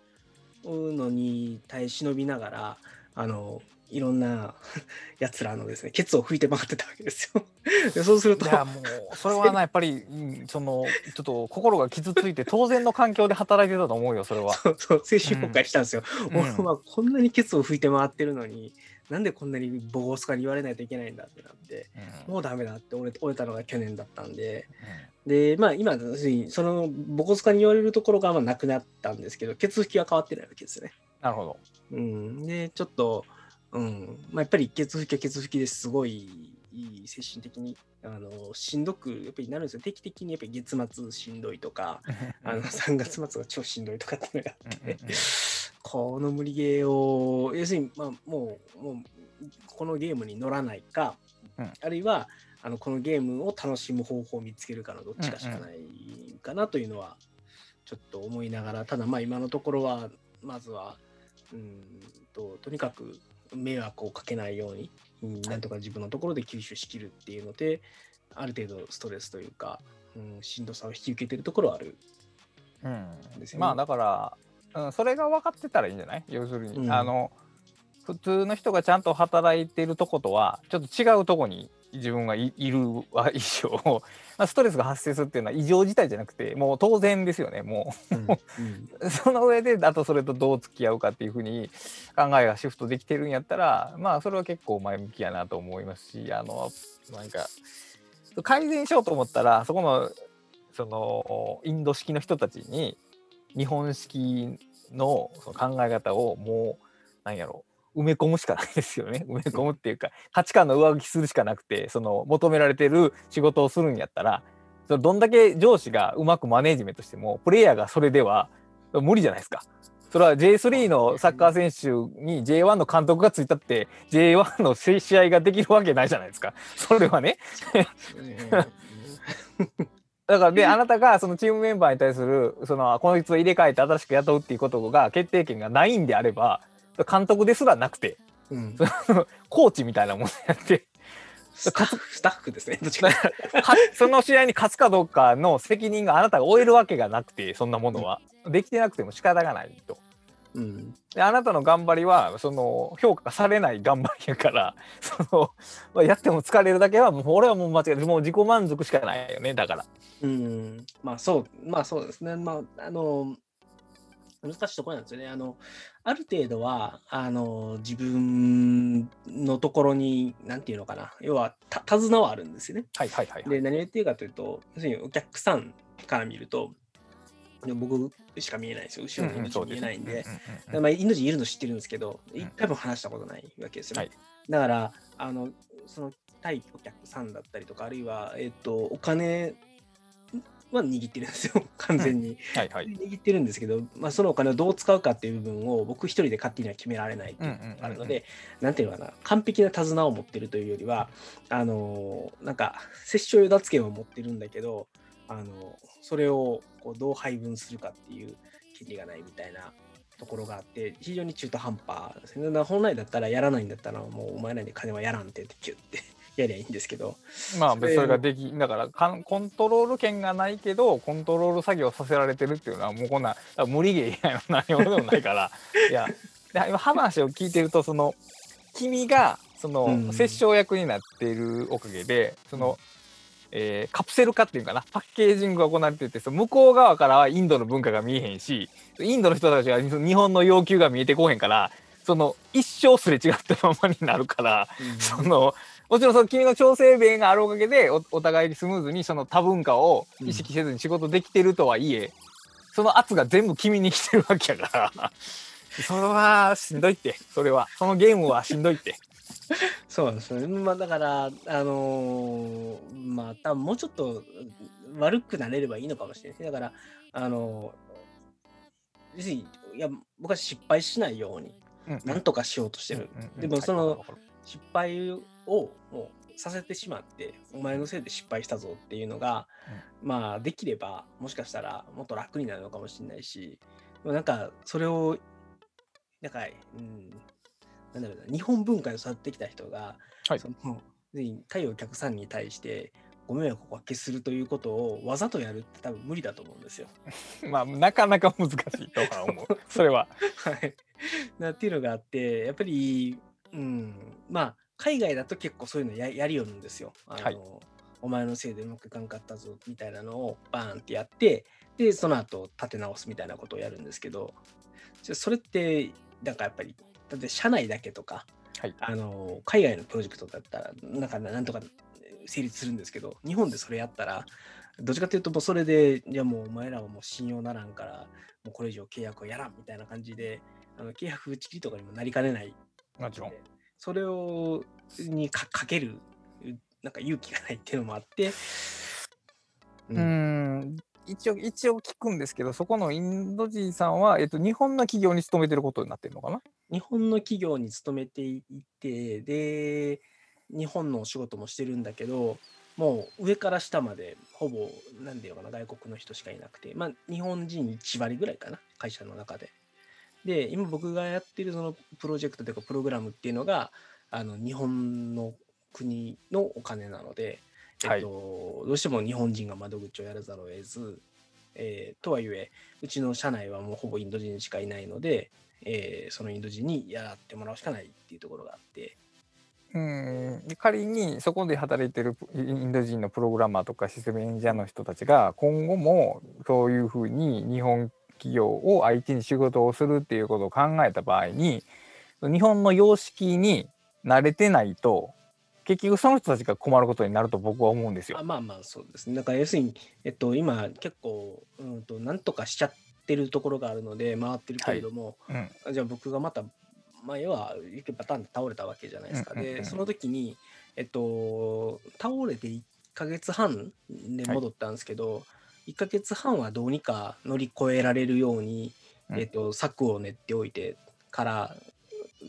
のに耐え忍びながらあのいろんな やつらのですねケツを拭いて回ってたわけですよ。でそうするといやもうそれはな やっぱり、うんそのちょっと心が傷ついて当然の環境で働いてたと思うよそれは。そうそう精神崩壊したんですよ。うん俺はこんなにケツを拭いて回ってるのに、なんでこんなにボコスカに言われないといけないんだってなって、うんもうダメだって折れ折れたのが去年だったんで、で、まあ今、そのボコスカに言われるところがまあなくなったんですけど、ケツ拭きは変わってないわけですね。なるほど。うん、で、ちょっと、うん、まあやっぱりケツ拭きはケツ拭きですごいいい精神的にあのしんどくやっぱりなるんですよ。定期的にやっぱり月末しんどいとか、あの3月末が超しんどいとかっていうのがあって、この無理ゲーを要するに、まあ、もうもうこのゲームに乗らないか、うんあるいはあのこのゲームを楽しむ方法を見つけるかのどっちかしかないかなというのはちょっと思いながらただまあ今のところはまずはうんととにかく迷惑をかけないように、うん。なんとか自分のところで吸収しきるっていうのである程度ストレスというか、うん、しんどさを引き受けてるところはある。うん。ですよね。まあだから、うん、それが分かってたらいいんじゃない？要するに、うん。あの普通の人がちゃんと働いてるとことはちょっと違うとこに自分がいいるは一生まあストレスが発生するっていうのは異常事態じゃなくてもう当然ですよねもう。んうん。う その上であとそれとどう付き合うかっていうふうに考えがシフトできてるんやったらまあそれは結構前向きやなと思いますしあのなんか改善しようと思ったらそこのそのインド式の人たちに日本式のその考え方をもうなんやろ埋め込むしかないですよね埋め込むっていうか価値観の上書きするしかなくてその求められてる仕事をするんやったらそのどんだけ上司がうまくマネージメントしてもプレイヤーがそれでは無理じゃないですか。それは J3 のサッカー選手に J1 の監督がついたって J1 の試合ができるわけないじゃないですか。それはね。だからであなたがそのチームメンバーに対するそのこの人を入れ替えて新しく雇うっていうことが決定権がないんであれば監督ですらなくて、うん、コーチみたいなものやって。スタッフですね。その試合に勝つかどうかの責任があなたが負えるわけがなくてそんなものは、うん、できてなくても仕方がないと。うん、であなたの頑張りはその評価されない頑張りやからそのやっても疲れるだけはもう俺はもう間違えてもう自己満足しかないよねだから。うん。まあそうまあそうですね。まああの難しいところなんですよね。あのある程度はあの自分のところに何て言うのかな要は手綱はあるんですよね。はいはいはい、はい、で何を言ってるかというと要するにお客さんから見ると僕しか見えないですよ。後ろの命見えないんで。まあ、命いるの知ってるんですけど、一回も話したことないわけですよ、ね。はい、だから、あの、その対お客さんだったりとか、あるいは、えっ、と、お金は握ってるんですよ、完全に。はいはい、握ってるんですけど、まあ、そのお金をどう使うかっていう部分を僕一人で勝手には決められないっていうのがあるので、なんていうのかな、完璧な手綱を持ってるというよりは、あのなんか、殺傷与奪権を持ってるんだけど、あのそれをこうどう配分するかっていう権利がないみたいなところがあって非常に中途半端ですね。本来だったらやらないんだったらもうお前らに金はやらんってってピュッてやりゃいいんですけど。まあそれができだからコントロール権がないけどコントロール作業させられてるっていうのはもうこんな無理ゲー以外の何もでもないから。いや今話を聞いてるとその君がその殺傷役になっているおかげで、そのえー、カプセル化っていうかな？パッケージングが行われててその向こう側からはインドの文化が見えへんしインドの人たちは日本の要求が見えてこへんからその一生すれ違ったままになるから、うん、そのもちろんその君の調整弁があるおかげでお互いにスムーズにその多文化を意識せずに仕事できてるとはいえ、うん、その圧が全部君に来てるわけやから それはしんどいってそれはそのゲームはしんどいって。そうですね。まあだから、あのーまあ多分もうちょっと悪くなれればいいのかもしれない。だから、あのー、要するに、いや、僕は失敗しないように、なんとかしようとしてる。でもその失敗をもうさせてしまって、お前のせいで失敗したぞっていうのが、まあできれば、もしかしたらもっと楽になるのかもしれないし、でもなんかそれを、なんか、うん、なんだろうな、日本文化で育ってきた人が、はい、その対お客さんに対してご迷惑をおかけするということをわざとやるって多分無理だと思うんですよ。まあなかなか難しいとは思う。それは。はい、なっていうのがあってやっぱり、うん、まあ海外だと結構そういうのややりよるんですよ。あの、はい、お前のせいでうまくいかんかったぞみたいなのをバーンってやってでその後立て直すみたいなことをやるんですけどそれってなんかやっぱりだって社内だけとか、はい、あの海外のプロジェクトだったらなんかなんとか成立するんですけど日本でそれやったらどっちかというともうそれでいやもうお前らはもう信用ならんからもうこれ以上契約をやらんみたいな感じであの契約打ち切りとかにもなりかねない。もちろんそれをにかけるなんか勇気がないっていうのもあって。うん。一応、一応聞くんですけど、そこのインド人さんは、えっと、日本の企業に勤めてることになってるのかな？日本の企業に勤めていて、で、日本のお仕事もしてるんだけど、もう上から下までほぼ、なんていうのかな、外国の人しかいなくて、まあ、日本人1割ぐらいかな、会社の中で。で、今僕がやってるそのプロジェクトというか、プログラムっていうのが、あの日本の国のお金なので、えっと、どうしても日本人が窓口をやらざるを得ず、えー、とはいえ、うちの社内はもうほぼインド人しかいないので、えー、そのインド人にやってもらうしかないっていうところがあって。うん仮にそこで働いてるインド人のプログラマーとかシステムエンジニアの人たちが今後もそういうふうに日本企業を相手に仕事をするっていうことを考えた場合に日本の様式に慣れてないと結局その人たちが困ることになると僕は思うんですよ。あまあまあそうですね。だから要するに、えっと、今結構、うんと、なんとかしちゃってるところがあるので回ってるけれども、はいうん、じゃあ僕がまた、まあ、要はパターンで倒れたわけじゃないですか。で、その時に、えっと、倒れて1か月半で戻ったんですけど、はい、1か月半はどうにか乗り越えられるようにうんえっと策を練っておいてから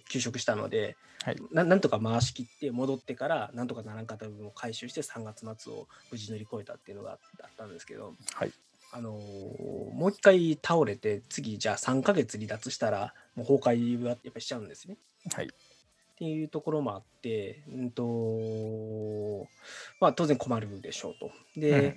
休職したので、はいななんとか回し切って戻ってからなんとかならんかった部分を回収して3月末を無事乗り越えたっていうのがあったんですけど、はいあのーもう一回倒れて次じゃあ3ヶ月離脱したらもう崩壊はやっぱりしちゃうんですね。はい。っていうところもあって、うんとまあ、当然困るでしょうと。で、うん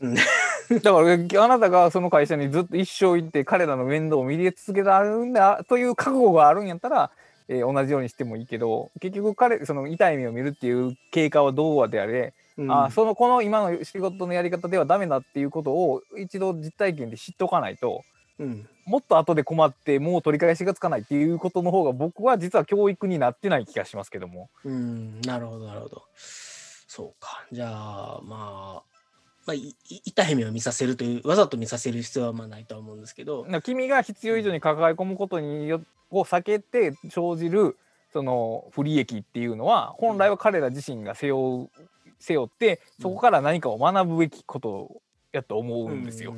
だからあなたがその会社にずっと一生行って彼らの面倒を見れ続けられるんだという覚悟があるんやったら、えー同じようにしてもいいけど結局彼その痛い目を見るっていう経過はどうであれ、うんあそのこの今の仕事のやり方ではダメだっていうことを一度実体験で知っておかないとうんもっと後で困ってもう取り返しがつかないっていうことの方が僕は実は教育になってない気がしますけども。うん、なるほど、なるほど。そうか。じゃあ、まあ、まあ、痛い目を見させるという、わざと見させる必要はまあないとは思うんですけど、君が必要以上に抱え込むことによを避けて生じるその不利益っていうのは本来は彼ら自身が背負う背負ってそこから何かを学ぶべきことやと思うんですよ。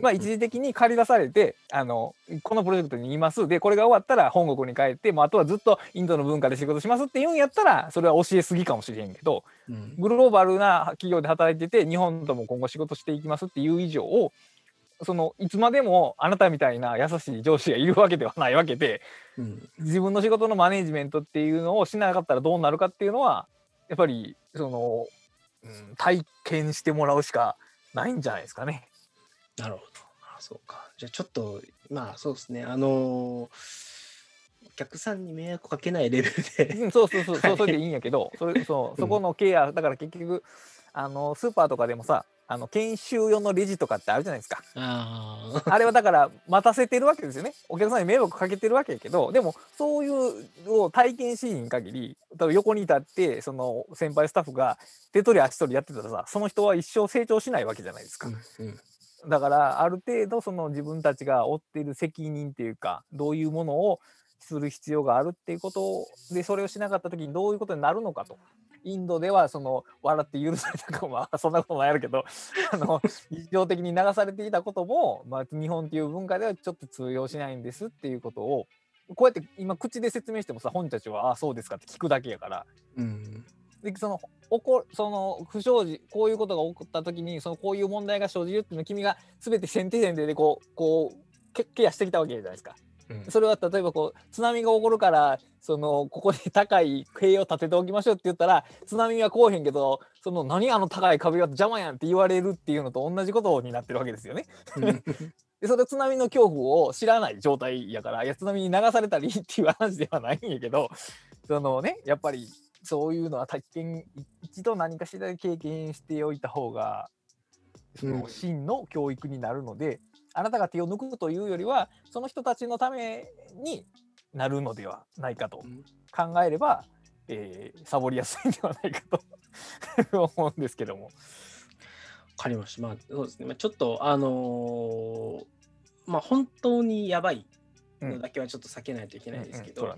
まあ、一時的に借り出されてあのこのプロジェクトにいます。でこれが終わったら本国に帰って、まあ、あとはずっとインドの文化で仕事しますって言うんやったらそれは教えすぎかもしれへんけどうん。グローバルな企業で働いてて日本とも今後仕事していきますっていう以上をそのいつまでもあなたみたいな優しい上司がいるわけではないわけでうん。自分の仕事のマネジメントっていうのをしなかったらどうなるかっていうのはやっぱりその、うん、体験してもらうしかないんじゃないですかね。なるほど。あそうか。じゃあちょっと、まあそうですね。あのーお客さんに迷惑かけないレベルで。うん、そうそうそう、はいそうそれでいいんやけど、それそうそこのケア、だから結局あのスーパーとかでもさ、あの研修用のレジとかってあるじゃないですか。ああ。あれはだから待たせてるわけですよね。お客さんに迷惑かけてるわけやけど、でもそういうのを体験しん限り、多分横に立ってその先輩スタッフが手取り足取りやってたらさ、その人は一生成長しないわけじゃないですか。うんうんだからある程度その自分たちが負っている責任っていうかどういうものをする必要があるっていうことでそれをしなかった時にどういうことになるのかと。インドではその笑って許されたかまあそんなこともないやるけど あの日常的に流されていたことも、まあ、日本っていう文化ではちょっと通用しないんですっていうことをこうやって今口で説明してもさ本人たちは「ああそうですか」って聞くだけやからうんでその起こその不祥事こういうことが起こった時にそのこういう問題が生じるっていうのを君が全て先手先手でこうこうケケアしてきたわけじゃないですか。うん。それは例えばこう津波が起こるからそのここで高い塀を立てておきましょうって言ったら津波はこうへんけどその何あの高い壁が邪魔やんって言われるっていうのと同じことになってるわけですよね。でそれは津波の恐怖を知らない状態やからいや津波に流されたりっていう話ではないんやけどそのねやっぱりそういうのは体験い一度何かしらで経験しておいた方がそうん。の真の教育になるので、あなたが手を抜くというよりはその人たちのためになるのではないかとうん考えれば、えーサボりやすいんではないかと 思うんですけども。わかりました。まあ、そうですね。まあ、ちょっと、あのーまあ、本当にやばいのだけはちょっと避けないといけないですけど、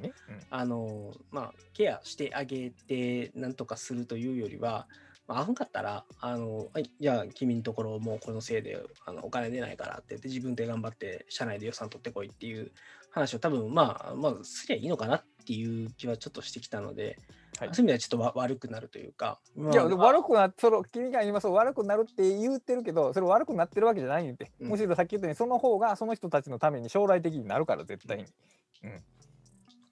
あのーまあ、ケアしてあげて、なんとかするというよりは、まあ、あんかったら、あのはい、じゃあ、君のところもうこのせいであのお金出ないからって言って、自分で頑張って、社内で予算取ってこいっていう話を多分、まあ、まあ、すりゃいいのかなっていう気はちょっとしてきたので、はいそういう意味ではちょっとわ悪くなるというか、まあいや、悪くなその君が今そう悪くなるって言ってるけどそれ悪くなってるわけじゃないんで、うんむしろさっき言ったようにその方がその人たちのために将来的になるから絶対に。わ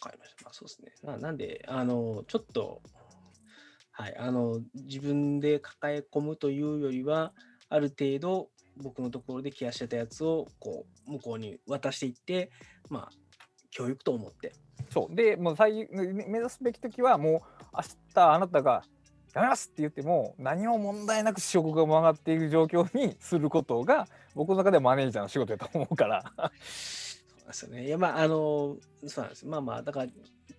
かりました。まあ、そうですね。ななんで、あの、ちょっと、はい、あの、自分で抱え込むというよりは、ある程度、僕のところでケアしてたやつを、こう、向こうに渡していって、まあ、教育と思って。そうでもう最目目指すべき時はもう明日あなたが「やめます!」って言っても何も問題なく試食が曲がっている状況にすることが僕の中ではマネージャーの仕事やと思うから。そうですよね。いや、まあ、あの、そうなんです。まあまあ、だから、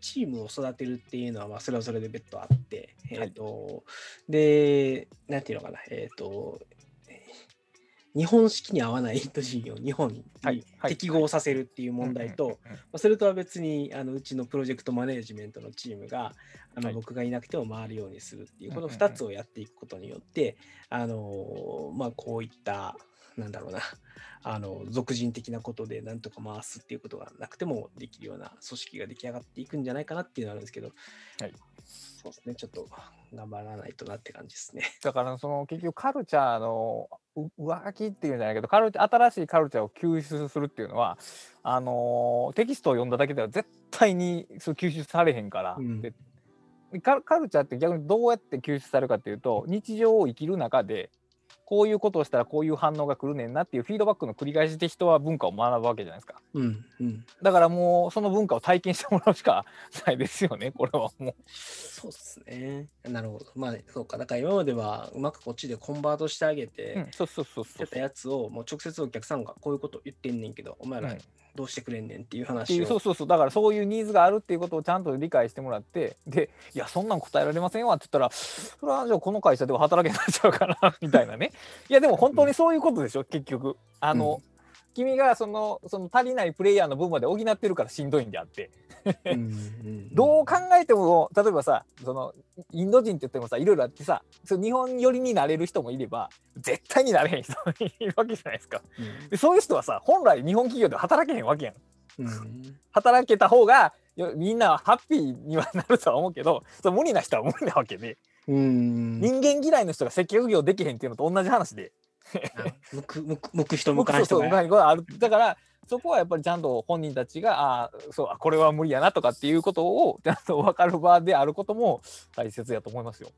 チームを育てるっていうのは、まあ、それはそれで別途あって、えっ、と、で、なんていうのかな、えっ、と、日本式に合わないインド人を日本にはいはい適合させるっていう問題と、それとは別にあのうちのプロジェクトマネージメントのチームがあの、はい。僕がいなくても回るようにするっていうこのうんうんうん2つをやっていくことによって、あのまあ、こういったなんだろうな、あの、俗人的なことでなんとか回すっていうことがなくてもできるような組織が出来上がっていくんじゃないかなっていうのはあるんですけど、はい。そうですね、ちょっと頑張らないとなって感じですね。だからその結局カルチャーのう上書きっていうんじゃないけどカルチ新しいカルチャーを吸収するっていうのはあのーテキストを読んだだけでは絶対にそう吸収されへんから、うん。ででカルカルチャーって逆にどうやって吸収されるかっていうと日常を生きる中でこういうことをしたらこういう反応が来るねんなっていうフィードバックの繰り返しで人は文化を学ぶわけじゃないですかうん、うん。だからもうその文化を体験してもらうしかないですよねこれはもう。そうですね。なるほど。まあ、そうか。だから今まではうまくこっちでコンバートしてあげて、うん、そうそうそうそうやったやつをもう直接お客さんがこういうこと言ってんねんけど、お前らうんどうしてくれんねんっていう話を。そうそうそう。だからそういうニーズがあるっていうことをちゃんと理解してもらってでいやそんなん答えられませんわって言ったらそれはじゃあこの会社では働けないんちゃうかなみたいなね。いやでも本当にそういうことでしょ結局。あの、君がそのその足りないプレイヤーの分まで補ってるからしんどいんであって。うんうんどう考えても例えばさそのインド人って言ってもさいろいろあってさその日本寄りになれる人もいれば絶対になれへん人もいるわけじゃないですか。でそういう人はさ本来日本企業で働けへんわけやん。うん。うん働けた方がよみんなはハッピーにはなるとは思うけどその無理な人は無理なわけで、うん。人間嫌いの人が接客業できへんっていうのと同じ話で。あ向く向く 向く人向かない人が向かないことあるだからそこはやっぱりちゃんと本人たちがあーそうあこれは無理やなとかっていうことをちゃんと分かる場であることも大切やと思いますよ。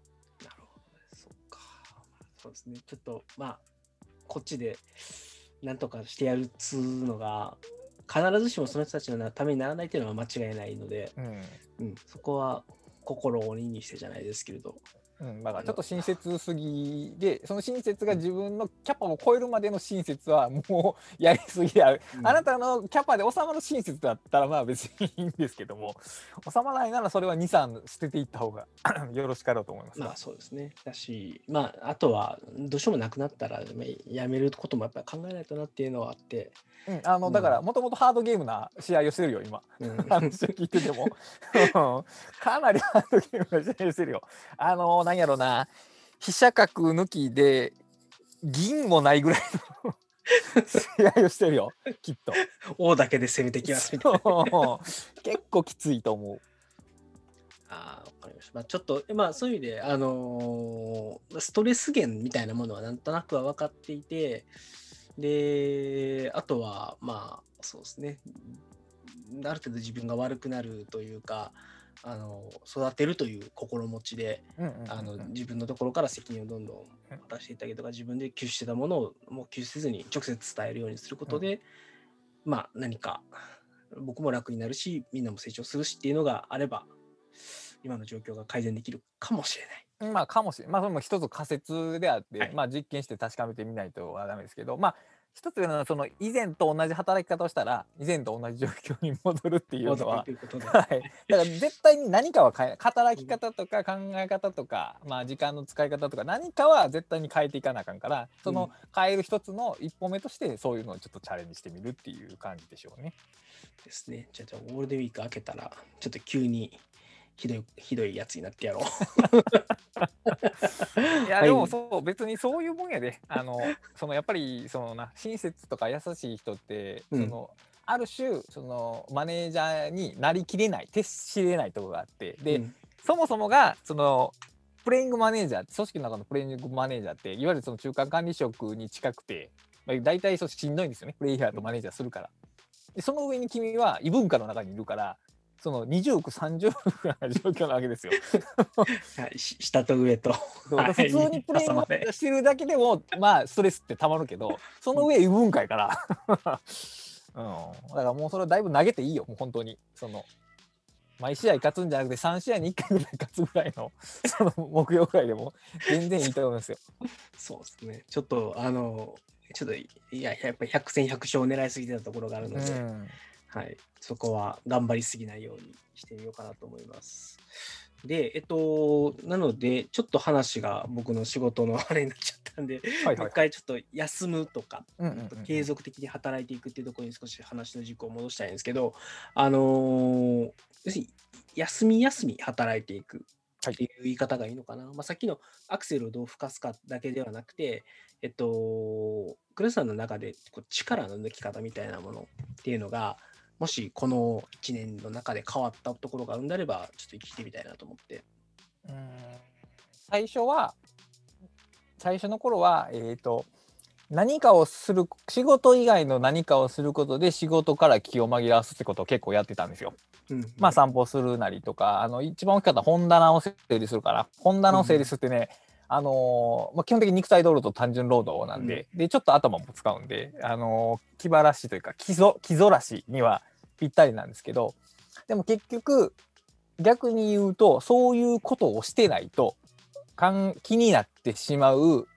なるほどね。そうか。そうですね。ちょっと、まあ、こっちで、なんとかしてやるっつうのが、必ずしもその人たちのためにならないっていうのは間違いないので、うんうん、そこは心を鬼にしてじゃないですけれど。うん、だからちょっと親切すぎでその親切が自分のキャパを超えるまでの親切は もうやりすぎである。あなたのキャパで収まる親切だったらまあ別にいいんですけども収まらないならそれは23捨てていった方が よろしかろうと思います。まあそうですね。だし、まあ、あとは、どうしてもなくなったら、まあやめることもやっぱり考えないとなっていうのはあって、うん、あのだからもともとハードゲームな試合をしてるよ今。うん。話を聞いてても。うん。かなりハードゲームな試合をしてるよ。あのなんやろな。飛車角抜きで銀もないぐらいの 試合をしてるよ。きっと。王だけで攻めてきますみたいな。結構きついと思う。ああ、わかりました。まあ、ちょっと、まあ、そういう意味で、あのーストレス源みたいなものはなんとなくは分かっていて、で、あとは、まあ、そうですね、ある程度自分が悪くなるというか、あの育てるという心持ちで、自分のところから責任をどんどん渡していったりとか、自分で吸収してたものをもう吸収せずに直接伝えるようにすることで、まあ何か僕も楽になるし、みんなも成長するしっていうのがあれば、今の状況が改善できるかもしれない。まあかもしれない。まあそれも一つ仮説であって、はいまあ実験して確かめてみないとはダメですけど、まあ一つのはその以前と同じ働き方をしたら以前と同じ状況に戻るっていうのは。はい、だから絶対に何かは変え働き方とか考え方とか、まあ、時間の使い方とか何かは絶対に変えていかなあかんからその変える一つの一歩目としてそういうのをちょっとチャレンジしてみるっていう感じでしょうね。ですね。じゃあ、じゃあゴールデンウィーク明けたら、ちょっと急にひどいひどいやつになってやろう。いやはい。でもそう別にそういう分野で。あの そのやっぱりそのな親切とか優しい人って、うん。そのある種そのマネージャーになりきれない徹しれないところがあって。で、うん。そもそもがそのプレイングマネージャー組織の中のプレイングマネージャーっていわゆるその中間管理職に近くて、まあ、大体そうしんどいんですよね。プレイヤーとマネージャーするから。でその上に君は異文化の中にいるからその20億30億な状況なわけですよ。はい、し下と上と。普通にプレイしてるだけでもまあストレスってたまるけどその上異文化やから、うん、だからもうそれはだいぶ投げていいよもう本当にその毎試合勝つんじゃなくて3試合に1回ぐらい勝つぐらいの その目標ぐらいでも全然いいと思いますよ。そうですね。ちょっと、あの、ちょっと、いや、やっぱり100戦100勝を狙いすぎてたところがあるので、うんはい、そこは頑張りすぎないようにしてみようかなと思います。で、えっと、なので、ちょっと話が僕の仕事のあれになっちゃったんで、はいはいもう一回ちょっと休むとか、うんうんうんうん継続的に働いていくっていうところに少し話の軸を戻したいんですけど、あのー要するに休み休み働いていくっていう言い方がいいのかな。まあ、さっきのアクセルをどう吹かすかだけではなくて、えっと、クルさんの中でこう力の抜き方みたいなものっていうのが、もしこの1年の中で変わったところがあるんであれば、ちょっと聞いてみたいなと思って。うん最初は最初の頃はえっ、と何かをする仕事以外の何かをすることで仕事から気を紛らわすってことを結構やってたんですよ。うん、まあ散歩するなりとかあの一番大きかった本棚を整理するから本棚を整理するってね、あのーまあ、基本的に肉体労働と単純労働なんで,、でちょっと頭も使うんで、あのー気晴らしというか気ぞ気ぞらしにはぴったりなんですけどでも結局逆に言うとそういうことをしてないとかん気になってしまう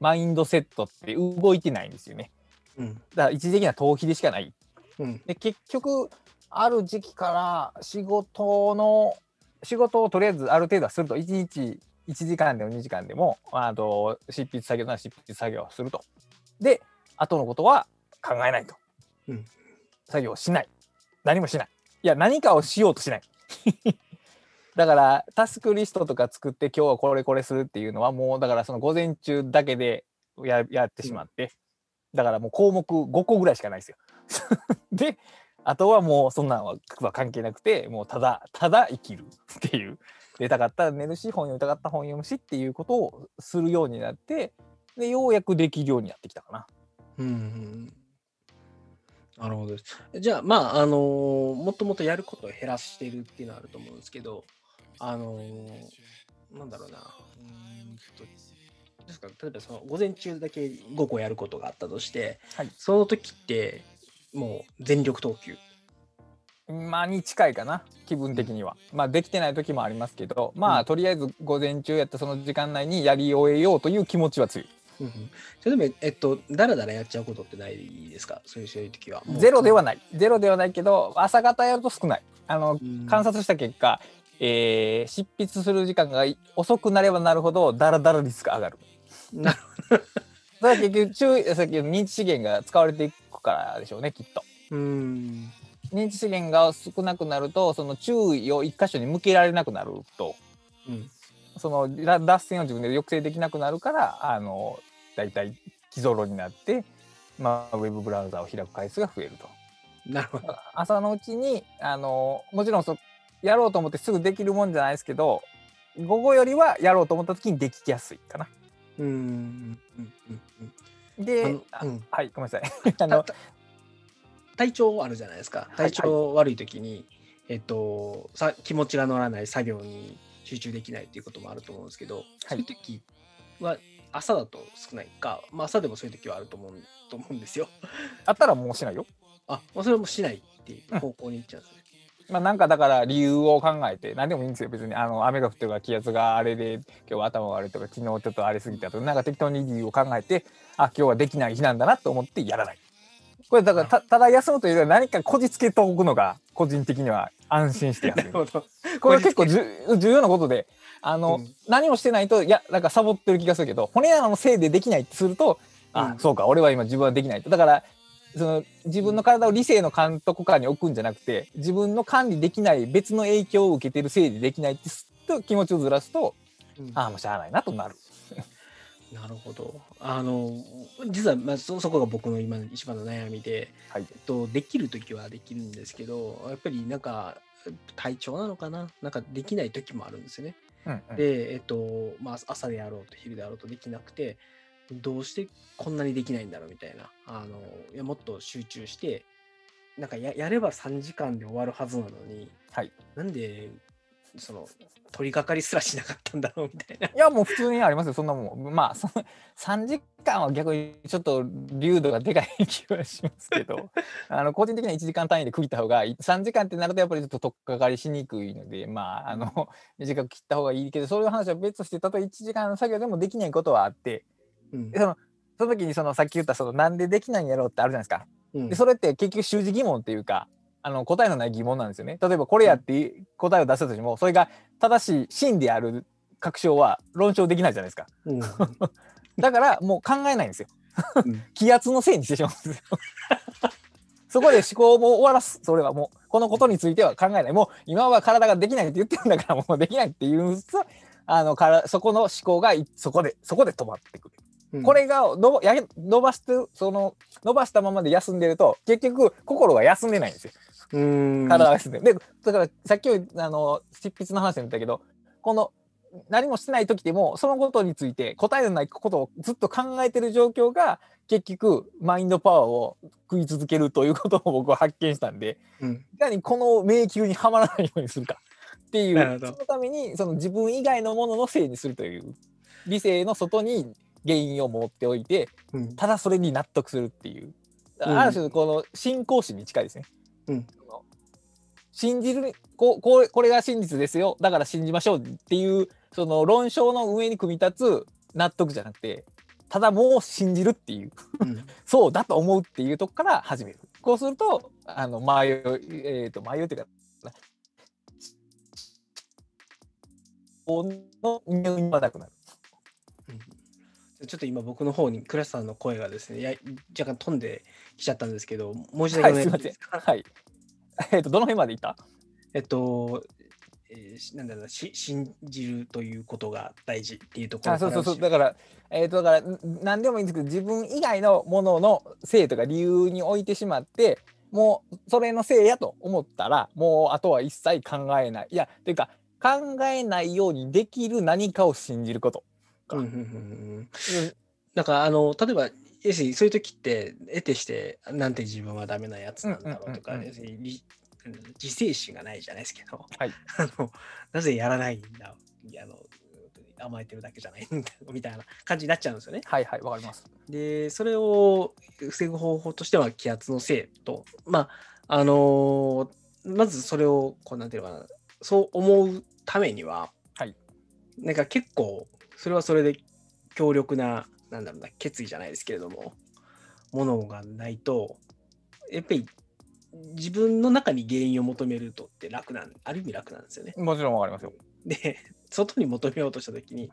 マインドセットって動いてないんですよね。うん。だから一時的な逃避でしかないうん。で結局ある時期から仕事の仕事をとりあえずある程度はすると1日1時間でも2時間でもあと執筆作業なら執筆作業をすると。で後のことは考えないと、うん。作業をしない。何もしない。いや何かをしようとしない。だからタスクリストとか作って今日はこれこれするっていうのはもうだからその午前中だけでややってしまって、だからもう項目5個ぐらいしかないですよ。であとはもうそんなんは関係なくてもうただただ生きるっていう寝たかったら寝るし本読みたかったら本読むしっていうことをするようになってでようやくできるようになってきたかな。うんうんなるほどです。じゃあ、まあ、あのーもっともっとやることを減らしてるっていうのはあると思うんですけど、あのーなんだろうな、うーんと、ですか、例えばその午前中だけ5個やることがあったとして、はいその時って、もう全力投球。まあに近いかな気分的には。まあできてない時もありますけどまあ、うんとりあえず午前中やったその時間内にやり終えようという気持ちは強い。うんうんそれでも、えっと、だらだらやっちゃうことってない？ですか？そういうそういう時は。ゼロではないゼロではないけど朝方やると少ない。あのうん観察した結果、えー執筆する時間が遅くなればなるほどダラダラ率が上がる。なそれは結局注意さっきの認知資源が使われていくからでしょうねきっと。うん。認知資源が少なくなるとその注意を一箇所に向けられなくなるとうん。そのら脱線を自分で抑制できなくなるからあのだいたい基ぞろになって、まあ、ウェブブラウザを開く回数が増えると。なるほど。朝のうちにあのもちろんそやろうと思ってすぐできるもんじゃないですけど午後よりはやろうと思った時にできやすいかな。うん。うん。うん。うん。うんはいごめんなさい。あのた体調あるじゃないですかい体調悪い時に、えっとさ気持ちが乗らない作業に集中できないっていうこともあると思うんですけど、そういう時は朝だと少ないか、まあ、朝でもそういう時はあると思うと思うんですよ。あったらもうしないよ。あもうそれもしないっていう方向に行っちゃうんですね。まあ、なんかだから理由を考えて何でもいいんですよ別にあの雨が降ってるから気圧があれで今日は頭悪いとか昨日ちょっと荒れすぎたとかなんか適当に理由を考えてあ今日はできない日なんだなと思ってやらないこれだからたただ休むというよりは何かこじつけておくのが個人的には安心して休むなるほど。これ結構重要なことであの、うん。何もしてないといやなんかサボってる気がするけど骨なのせいでできないってするとあ、うん。そうか俺は今自分はできないと。だからその自分の体を理性の監督下に置くんじゃなくて自分の管理できない別の影響を受けてるせいでできないってすっと気持ちをずらすとうん。ああもうしゃあないなとなる。なるほど。あの実は、まあ、そそこが僕の今の一番の悩みで、はいえっと、できる時はできるんですけどやっぱりなんか体調なのかな？なんかできない時もあるんですよね。うんうんで、えっと、まあ、朝であろうと昼であろうとできなくて、どうしてこんなにできないんだろうみたいな。あの、いやもっと集中して、なんかややれば3時間で終わるはずなのに、はいなんで、その、取り掛かりすらしなかったんだろうみたいな。いやもう普通にありますよ。そんなもん。まあその3時間は逆にちょっと流度がでかい気はしますけど。あの個人的には1時間単位で区切った方がいい。3時間ってなるとやっぱりちょっと取っかかりしにくいのでまああの短く切った方がいいけどそういう話は別として例えば1時間の作業でもできないことはあって。うん。そのその時にそのさっき言ったそのなんでできないんやろうってあるじゃないですか。うん。でそれって結局習字疑問っていうかあの答えのない疑問なんですよね。例えばこれやって答えを出したとしてもそれが正しい真である確証は論証できないじゃないですか。うん だからもう考えないんですよ。うん 気圧のせいにしてしまうんですよ。そこで思考も終わらすそれはもうこのことについては考えないもう今は体ができないって言ってるんだからもうできないっていうあのからそこの思考がいそこでそこで止まってくる。うんこれがのや伸ばしてその伸ばしたままで休んでると結局心が休んでないんですよ体が休んでだからさっきあの執筆の話で言ったけどこの何もしてない時でもそのことについて答えのないことをずっと考えてる状況が結局マインドパワーを食い続けるということを僕は発見したんでうん。いかにこの迷宮にはまらないようにするか。っていうそのためにその自分以外のもののせいにするという理性の外に原因を持っておいてうん。ただそれに納得するっていう、うん。ある種この信仰心に近いですね。うん信じるこうこうこれが真実ですよだから信じましょうっていうその論証の上に組み立つ納得じゃなくてただもう信じるっていううん そうだと思うっていうとこから始める。こうするとあの迷い、えー、と迷いっていうかこの匂いはなくなる。ちょっと今僕の方にクラスさんの声がですねや若干飛んできちゃったんですけどもう一度だけお願いですか？はい。えっ、と、どの辺までいった？えっと、えーしなんだろうなし信じるということが大事っていうところあそうそうそう。だから、えっ、と、だから、ん何でもいいんですけど、自分以外のもののせいとか理由に置いてしまって、もうそれのせいやと思ったら、もうあとは一切考えない。いや、というか、考えないようにできる何かを信じること。うんうんうんうんなんかあの例えば要するにそういう時って得てしてなんて自分はダメなやつなんだろうとか、うんうんうんうん。要するにり自制心がないじゃないですけど、はい。あのなぜやらないんだあの甘えてるだけじゃないんだみたいな感じになっちゃうんですよね。はいはい、わかります。でそれを防ぐ方法としては気圧のせいとまああのまずそれをこうなんていうのかなそう思うためには、はい。なんか結構それはそれで強力ななんだろうな決意じゃないですけれどもものがないとやっぱり自分の中に原因を求めるとって楽なんある意味楽なんですよね。もちろんわかりますよ。で外に求めようとした時に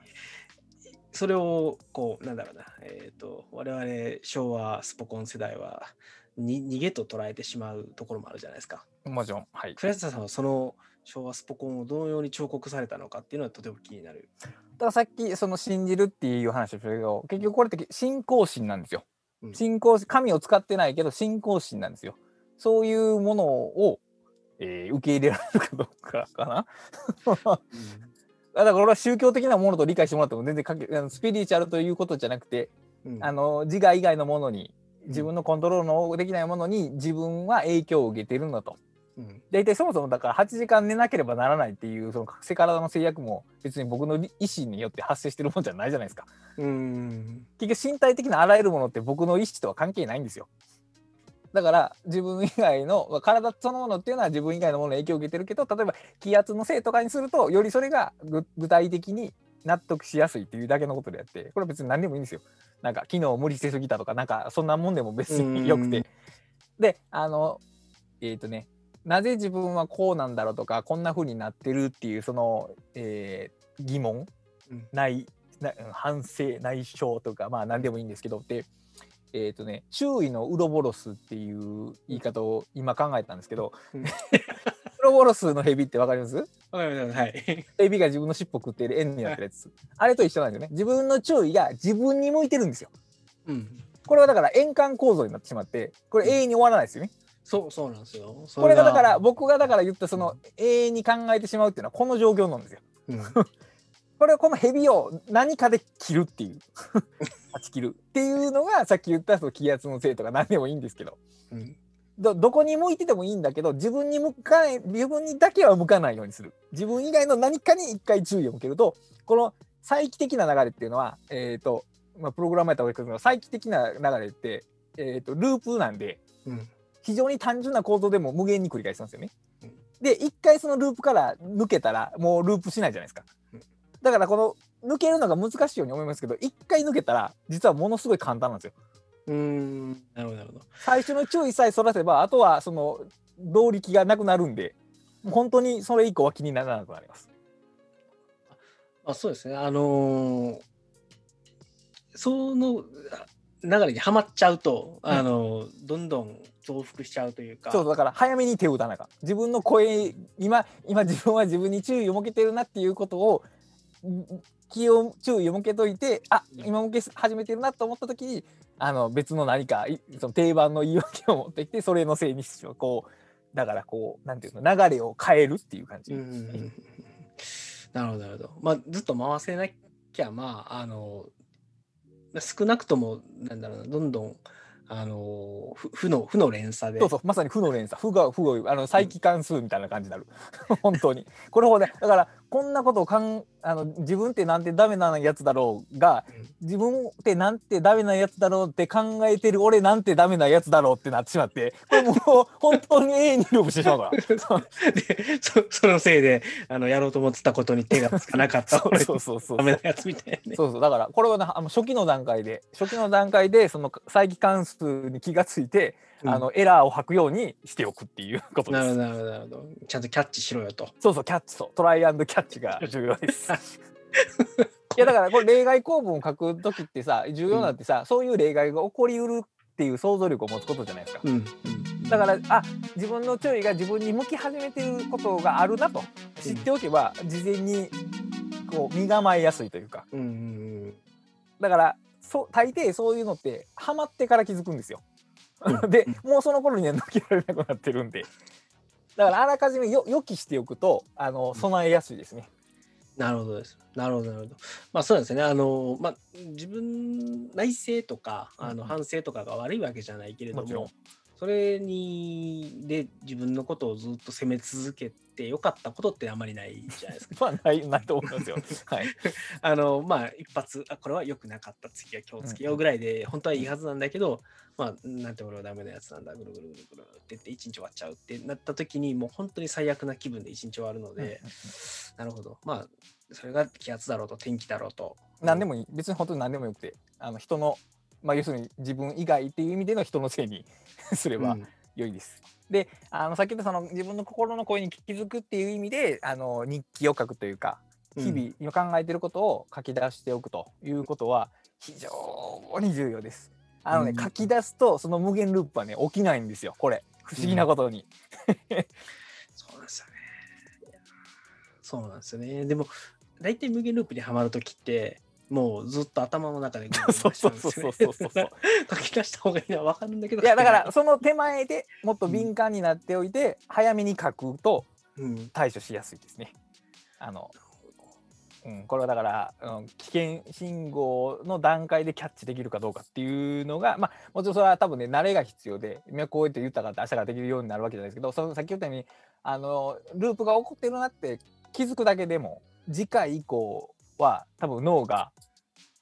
それをこうなんだろうなえっ、と我々昭和スポコン世代はに逃げと捉えてしまうところもあるじゃないですか。もちろん。はい。倉下さんはその昭和スポコンをどのように彫刻されたのかっていうのはとても気になる。だからさっきその信じるっていう話をしたけど結局これって信仰心なんですようん。信仰心神を使ってないけど信仰心なんですよ。そういうものを、えー受け入れられるかどうかかな。だからこれは宗教的なものと理解してもらっても全然関係あのスピリチュアルということじゃなくてうんあの自我以外のものに自分のコントロールのできないものに自分は影響を受けてるんだと。うん大体そもそもだから8時間寝なければならないっていうそのセ体の制約も別に僕の意思によって発生してるもんじゃないじゃないですか。うん結局身体的なあらゆるものって僕の意思とは関係ないんですよ。だから自分以外のまあ体そのものっていうのは自分以外のものに影響を受けてるけど例えば気圧のせいとかにするとよりそれが具具体的に納得しやすいっていうだけのことであってこれは別に何でもいいんですよ。なんか昨日無理しすぎたとかなんかそんなもんでも別によくうんて。であのえっ、とねなぜ自分はこうなんだろうとかこんな風になってるっていうその、えー疑問うん。内な反省内省とかまあ何でもいいんですけどでえっ、とね周囲のウロボロスっていう言い方を今考えたんですけど、うん。ウロボロスのヘビってわかります？わかはい。ヘビが自分の尻尾食ってる円になってるやつあれと一緒なんですよね。自分の注意が自分に向いてるんですよ。うん。これはだから円環構造になってしまってこれ永遠に終わらないですよねそうそうなんですよ。そこれがだからが僕がだから言ったその永遠に考えてしまうっていうのはこの状況なんですよ。うん。これはこのヘビを何かで切るっていう。断ち切る。っていうのがさっき言ったその気圧のせいとか何でもいいんですけど。うん。どどこに向いててもいいんだけど自分に向かない自分にだけは向かないようにする。自分以外の何かに一回注意を向けるとこの再帰的な流れっていうのはえっ、と、まあ、プログラムやった方がいいけど再帰的な流れって、えー、とループなんでうん非常に単純な構造でも無限に繰り返しますよねうん。で一回そのループから抜けたらもうループしないじゃないですかうん。だからこの抜けるのが難しいように思いますけど一回抜けたら実はものすごい簡単なんですよ。うーんなるほどなるほど。最初の注意さえそらせばあとはその動力がなくなるんで本当にそれ以降は気にならなくなります。あそうですね。あのーそのあ流れにはまっちゃうと、あの、どんどん増幅しちゃうというか。そうだから早めに手を打たなあかん自分の声今今自分は自分に注意を向けてるなっていうことをん気を注意を向けといてあ今向け始めてるなと思った時にあの別の何かいその定番の言い訳を持ってきてそれのせいにしよう。こうだからこうなんていうの流れを変えるっていう感じ、なるほど、なるほど。まあ、ずっと回せなきゃ、まあ、あの、少なくとも、なんだろうな、どんどん、あの、負の、負の連鎖で。そうそうまさに負の連鎖。負が負をあの再帰関数みたいな感じになる。本当に。これほねだからこんなことをかんあの自分ってなんてダメなやつだろうが自分ってなんてダメなやつだろうって考えてる俺なんてダメなやつだろうってなってしまってこれもう本当に永遠にループしてしまうから。でそそのせいであのやろうと思ってたことに手がつかなかった。俺そうそうそう。ダメなやつみたいなね。そうそう。だからこれはねあの初期の段階で初期の段階でその再帰関数に気がついて、うんあのエラーを吐くようにしておくっていうことです。なるほど、なるほど。ちゃんとキャッチしろよと。そうそうキャッチとトライアンドキャッチが重要です。いやだからこれ例外構文を書く時ってさ重要なんてさ、そういう例外が起こりうるっていう想像力を持つことじゃないですか。うん。うんだからあ自分の注意が自分に向き始めてることがあるなと知っておけば事前にこう身構えやすいというかうんうんだからそう大抵そういうのってハマってから気づくんですよ。うんでもうその頃には抜けられなくなってるんでだからあらかじめよ予期しておくとあの備えやすいですね。なるほどです。なるほど、なるほど。まあそうなんですよね。あの、まあ自分、内省とか、あのうん反省とかが悪いわけじゃないけれどもも、それに、で自分のことをずっと責め続けてよかったことってあまりないじゃないですか。まあないないと思いますよ。はい。あの、まあ一発、あ、これは良くなかった、次は気をつけようぐらいで、本当はいいはずなんだけど、まあ、なんて俺はダメなやつなんだ、ぐるぐるぐるぐるって言って一日終わっちゃうってなった時に、もう本当に最悪な気分で一日終わるので、なるほど。まあ、それが気圧だろうと天気だろうと。何でもいい別に本当に何でもよくてあの人のまあ要するに自分以外っていう意味での人のせいに すればうん良いです。であのさっき言ったその自分の心の声に気づくっていう意味であの日記を書くというか日々今考えてることを書き出しておくということは非常に重要です。あのね、うん書き出すとその無限ループはね起きないんですよこれ不思議なことに。そうなんですよね。そうなんですよね。でも、大体無限ループにはまるときって、もうずっと頭の中でそう そうそうそうそうそう。書き出した方がいいのは分かるんだけど。いやだから、その手前でもっと敏感になっておいて早めに書くとうん、対処しやすいですね。あのうん、これはだから、うん、危険信号の段階でキャッチできるかどうかっていうのが、まあ、もちろんそれは多分ね慣れが必要で今こうやって言ったからって明日からできるようになるわけじゃないですけどそのさっき言ったようにあのループが起こってるなって気づくだけでも次回以降は多分脳が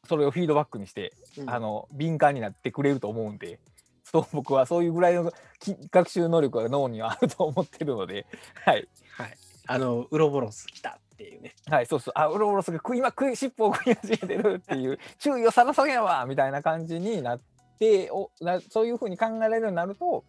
それをフィードバックにして、うんあの敏感になってくれると思うんで。そう僕はそういうぐらいのき学習能力が脳にはあると思ってるので、はい、はい。あの、ウロボロス来たっていうね。はい、そうそう、あ、ウロウロスが食い、今食い、尻尾を食い始めてるっていう、注意をさらさげやわみたいな感じになって、おなそういうふうに考えられるようになると、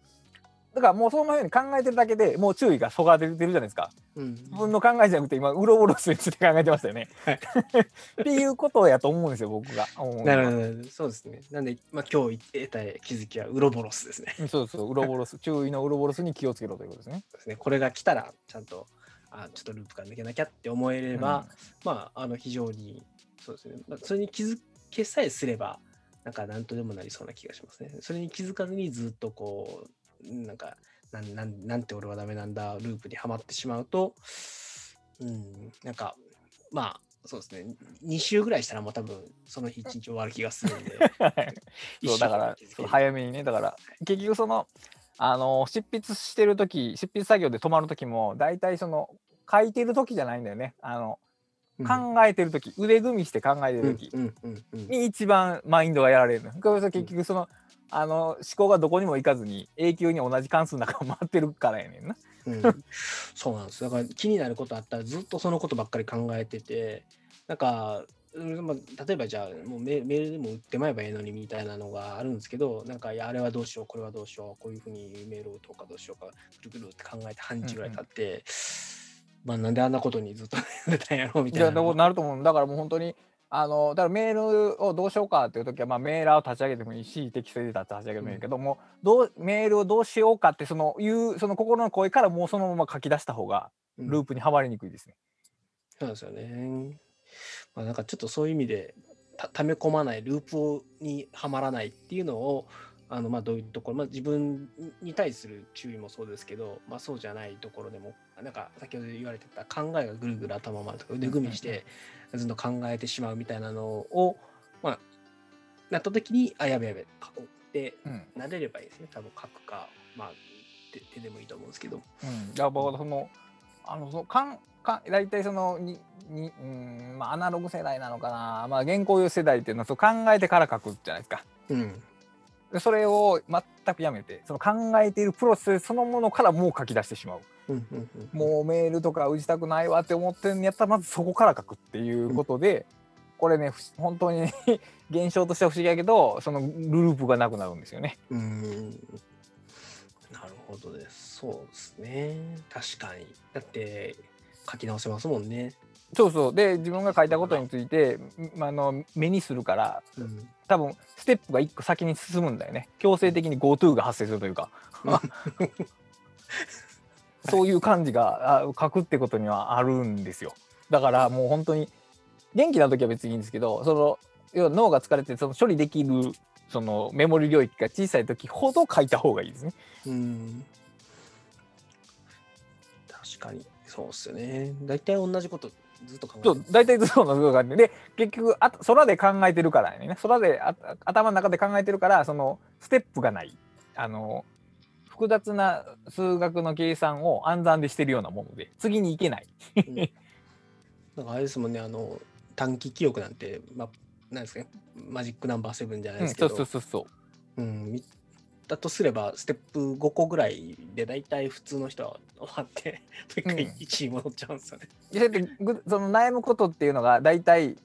だからもうそのように考えてるだけでもう注意がそがれてるじゃないですか。うん。自分の考えじゃなくて今、ウロウロスについて考えてましたよね。はい っていうことやと思うんですよ、僕が。なるほど。そうですね。なんで、まあ、今日得た気づきはウロボロスですね。うんそうそう、ウロボロス、注意のウロボロスに気をつけろということですね。ですねこれが来たら、ちゃんと、あちょっとループから抜けなきゃって思えれば、まあ、あの非常に、そうですね。まあ、それに気づけさえすれば、なんか何とでもなりそうな気がしますね。それに気づかずにずっとこう、なんか、なんなんなんて俺はダメなんだ、ループにはまってしまうと、うん、なんか、まあ、そうですね。2週ぐらいしたらもう多分、その日一日終わる気がするんで。はい。そうだから早めにね。だから結局そのあの執筆してる時執筆作業で止まる時も大体その書いてる時じゃないんだよね。あの、考えてる時腕組みして考えてる時うんうんうんうん。に一番マインドがやられるの。これさ結局そのあの思考がどこにも行かずに永久に同じ関数の中を回ってるからやねんな。うん、そうなんですだから気になることあったらずっとそのことばっかり考えててなんか、例えばじゃあもうメメールでも打ってまえばいいのにみたいなのがあるんですけどなんかいやあれはどうしようこれはどうしようこういうふうにメールを打とうかどうしようかぐるぐるって考えて半日ぐらい経って、まあなんであんなことにずっとやってたんやろうみいやたいなどうなると思う。だからもう本当にあのだからメールをどうしようかっていう時は、まあ、メーラーを立ち上げてもいいしテキストエディター立ち上げてもいいけども、どうメールをどうしようかってそのいうその心の声からもうそのまま書き出した方がうんループにはまりにくいですね。そうですよね。まあ、なんかちょっとそういう意味でた溜め込まないループをにはまらないっていうのをあのまあどういうところ、まあ、自分に対する注意もそうですけど、まあ、そうじゃないところでもなんか先ほど言われてた考えがぐるぐる頭回るとか腕組みしてずっと考えてしまうみたいなのを、まあ、なった時にあやべやべ書こうってうん。なれればいいですね。多分書くか、まあ、手手でもいいと思うんですけど。うん、だからそのあのそのかんか大体そのにに、うんまあ、アナログ世代なのかな、まあ、原稿用世代っていうのはそう考えてから書くじゃないですか。うん。でそれを全くやめてその考えているプロセスそのものからもう書き出してしまう。もうメールとか打ちたくないわって思ってんやったらまずそこから書くっていうことで、これね本当に 現象としては不思議やけどそのループがなくなるんですよね。うーんなるほどです。そうですね。確かに。だって書き直せますもんね。そうそうで自分が書いたことについてんあの目にするからうん。多分ステップが一個先に進むんだよね強制的に GoTo が発生するというかそういう感じがあ書くってことにはあるんですよだからもう本当に元気な時は別にいいんですけどその要は脳が疲れてその処理できるそのメモリ領域が小さい時ほど書いた方がいいですね。うん。確かに。そうっすよね。大体同じことずっと考えてそう大体そうなことがあってで結局あ空で考えてるからやね空であ頭の中で考えてるからそのステップがない。あの複雑な数学の計算を暗算でしてるようなもので次に行けない。なんかあれですもんね、あの、短期記憶なんて、まあ、なんですかね、マジックナンバーセブンじゃないうんですけど、そうそうそうそう。うん、みだとすれば、ステップ5個ぐらいで大体普通の人は終わって、もう一回うん1に戻っちゃうんですよね。いやだってぐその悩むことっていうのが大体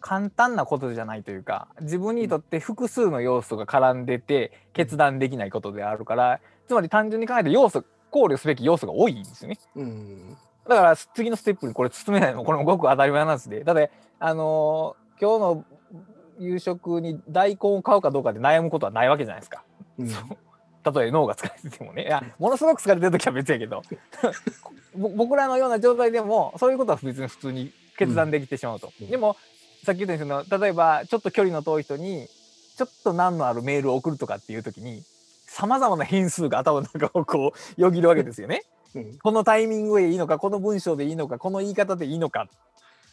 簡単なことじゃないというか自分にとって複数の要素が絡んでて決断できないことであるからつまり単純に考えて要素考慮すべき要素が多いんですよね。うん。だから次のステップにこれ進めないのもこれもごく当たり前なんですでだってあのー今日の夕食に大根を買うかどうかで悩むことはないわけじゃないですか。うん。そう。たとえ脳が疲れててもね。いやものすごく疲れてる時は別やけど。ぼ僕らのような状態でもそういうことは別に普通に決断できてしまうと。うん。でもさっき言ったようにその例えばちょっと距離の遠い人にちょっと難のあるメールを送るとかっていう時にさまざまな変数が頭の中をこう よぎるわけですよね。うん。このタイミングでいいのかこの文章でいいのかこの言い方でいいのか。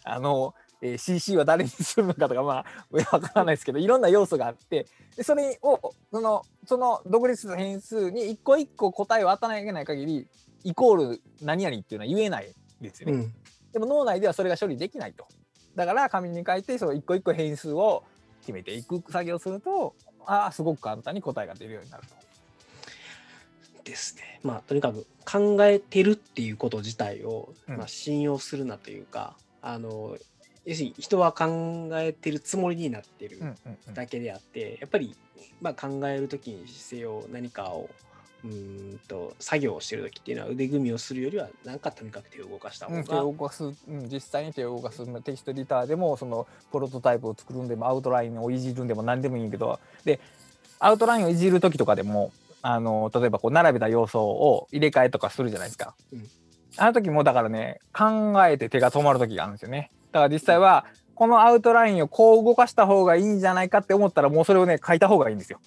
あの、えー CC は誰にするのかとかまあわからないですけどいろんな要素があってでそれをそのその独立した変数に一個一個答えを与えないけない限りイコール何々っていうのは言えないんですよね。うんでも脳内ではそれが処理できないと。だから紙に書いてその一個一個変数を決めていく作業をするとああすごく簡単に答えが出るようになると。ですね。まあとにかく考えてるっていうこと自体を、うんまあ、信用するなというかあの要するに人は考えてるつもりになってるだけであって、やっぱり、まあ、考える時にせよ何かをうーんと作業をしてる時っていうのは腕組みをするよりはなんかとにかく手を動かした方うん、が、手を動かす、うん、実際に手を動かすテキストエディターでもそのプロトタイプを作るんでもアウトラインをいじるんでも何でもいいけどでアウトラインをいじる時とかでもあの例えばこう並べた要素を入れ替えとかするじゃないですか、うん。あの時もだからね考えて手が止まる時があるんですよねだから実際はこのアウトラインをこう動かした方がいいんじゃないかって思ったらもうそれをね書いた方がいいんですよ。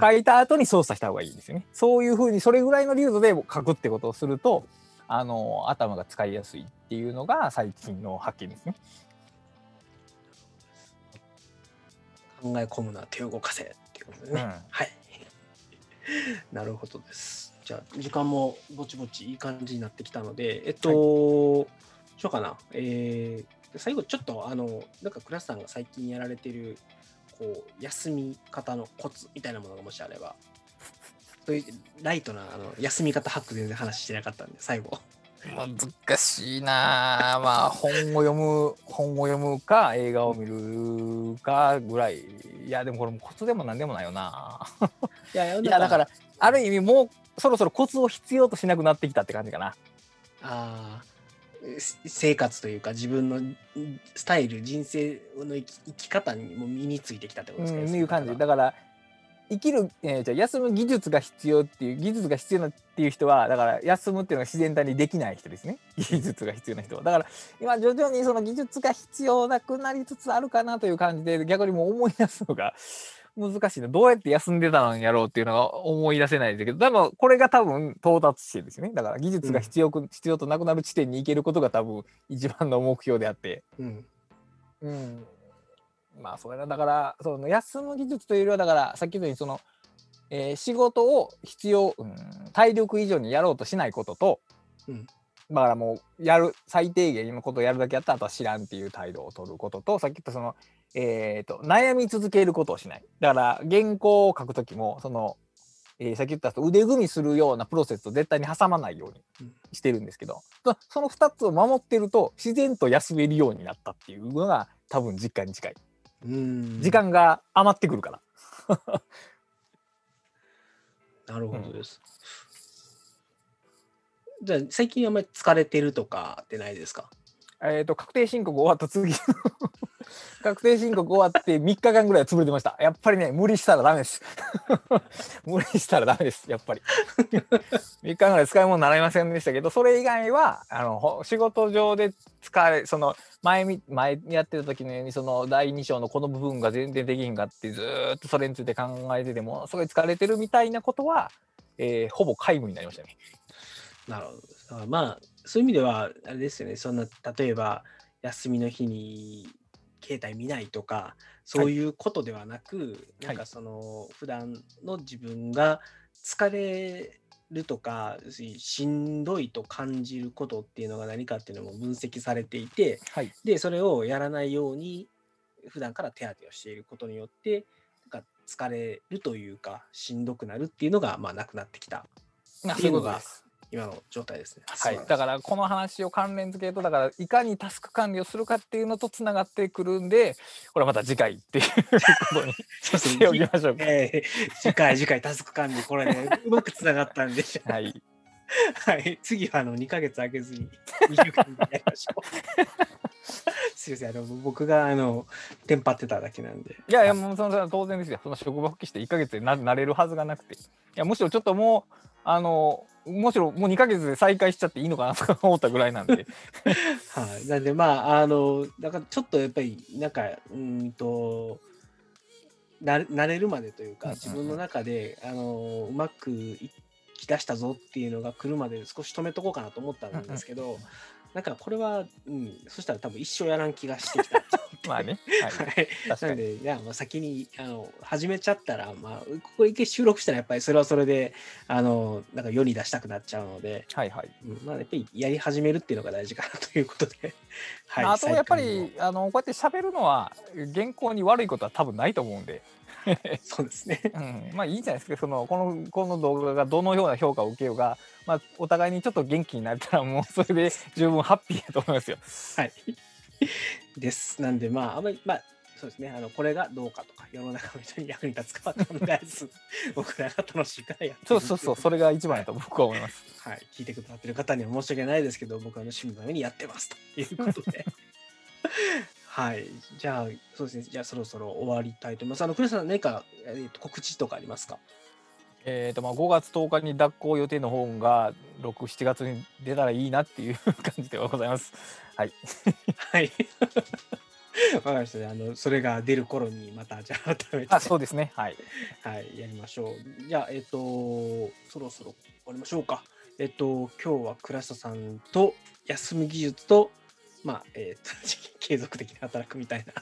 書いた後に操作した方がいいんですよね。そういうふうにそれぐらいの流度で書くってことをするとあの頭が使いやすいっていうのが最近の発見ですね。考え込むな手を動かせっていうことでね、うん。はい。なるほどです。じゃあ時間もぼちぼちいい感じになってきたのでえっと、どうしようかな。えー最後ちょっとあのなんかクラスさんが最近やられてるこう休み方のコツみたいなものがもしあれば。そういうライトなあの休み方ハック全然話してなかったんで最後。難しいな。あまあ本を読む本を読むか映画を見るかぐらい。いやでもこれもコツでも何でもないよな。いや いやだからある意味もうそろそろコツを必要としなくなってきたって感じかな。ああせ生活というか自分のんスタイル人生の生き生き方にも身についてきたってことですか、うん、ねいう感じ。だから生きる、えーじゃあ休む技術が必要っていう技術が必要なっていう人はだから休むっていうのが自然体にできない人ですね。技術が必要な人は。だから今徐々にその技術が必要なくなりつつあるかなという感じで逆にもう思い出すのが難しいな。どうやって休んでたのやろうっていうのが思い出せないんですけど。多分これが多分到達してですよね。だから技術が必要く、必要となくなる地点に行けることが多分一番の目標であって。らうん。うん、まあそれはだからその休む技術というよりはだからさっき言ったようにその、えー仕事を必要、うん、体力以上にやろうとしないことと、うん。だからもうやる最低限のことをやるだけやったらあとは知らんっていう態度を取ることとさっき言ったその、えー、と悩み続けることをしない。だから原稿を書く時もその、えーさっき言った腕組みするようなプロセスを絶対に挟まないようにうん。してるんですけど、そその2つを守ってると自然と休めるようになったっていうのが多分実感に近い。うん。時間が余ってくるから、なるほどです。じゃあ最近あんまり疲れてるとかってないですか？えっと確定申告終わった次の 確定申告終わって3日間ぐらい潰れてましたやっぱりね無理したらダメです 無理したらダメですやっぱり 3日間ぐらい使い物になりませんでしたけどそれ以外はあの仕事上で疲れその前み前やってた時のようにその第2章のこの部分が全然できひんかってずっとそれについて考えててもすごい疲れてるみたいなことは、えーほぼ皆無になりましたね。なるほど。まあそういう意味ではあれですよね。そんな例えば休みの日に携帯見ないとかそういうことではなく、いなんかその普段の自分が疲れるとかししんどいと感じることっていうのが何かっていうのも分析されていてはい、でそれをやらないように普段から手当てをしていることによってなんか疲れるというかしんどくなるっていうのがまあなくなってきたまあっていうのが。今の状態ですね。はい、だからこの話を関連付けるとだからいかにタスク管理をするかっていうのとつながってくるんでこれはまた次回っていうことに そうですね。しておきましょうか。えー次回、次回タスク管理、これね、うまくつながったんで、はい、はい、次はあの2ヶ月空けずに2週間でやりましょう。すいません、あの僕があのテンパってただけなんで。いやいやもうその当然ですよ。その職場復帰して1ヶ月でななれるはずがなくて。いやむしろちょっともうあのむしろもう2ヶ月で再開しちゃっていいのかなとか思ったぐらいなんで。はい、なんでまああのだからちょっとやっぱりなんかうーんと慣れるまでというか自分の中であのうまくいき出したぞっていうのが来るまで少し止めとこうかなと思ったんですけど、なんかこれは、うん、そしたら多分一生やらん気がしてきた。まあね、は、はい。い、確かに。なので、いやまあ先にあの始めちゃったら、まあ、ここ一回収録したら、やっぱりそれはそれであのなんか世に出したくなっちゃうので、はいはい。うんまあ、やっぱりやり始めるっていうのが大事かなということで、はい、あとやっぱりあのこうやって喋るのは原稿に悪いことは多分ないと思うんで、そうですね。うん、まあいいじゃないですかそのこのこの動画がどのような評価を受けようが、まあ、お互いにちょっと元気になれたらもうそれで十分ハッピーだと思いますよ。はい。です。なんで、まあ、あまり、まあ、そうですね。あの、これがどうかとか、世の中の人に役に立つかは考えず、僕らが楽しいからやってるそうそうそうそれが一番だと僕は思います。はい。聞いてくださってる方には申し訳ないですけど、僕は趣味のためにやってますということで。はい。じゃあ、そうですね。じゃあ、そろそろ終わりたいと思います。あの、クリスさん、何か、えーと告知とかありますか？えーとまあ、5月10日に脱行予定の本が67月に出たらいいなっていう 感じではございます。はい、はい。わかりましたね。あの、それが出る頃に、また、じゃあ、改めて。あそうですね。はい、はい、やりましょう。じゃあ、えっ、と、そろそろ終わりましょうか。えっ、と、今日は倉下さんと休み技術と、まあ、えっ、と、継続的に働くみたいな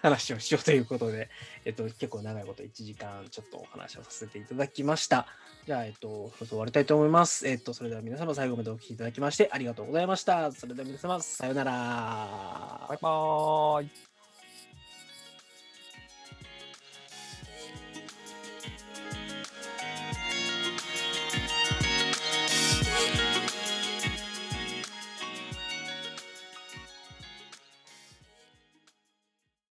話をしようということで、えっ、と、結構長いこと1時間ちょっとお話をさせていただきました。じゃあ、えっ、と、そろそろ終わりたいと思います。えっ、と、それでは皆様最後までお聴きいただきましてありがとうございました。それでは皆様、さようなら。バイバーイ。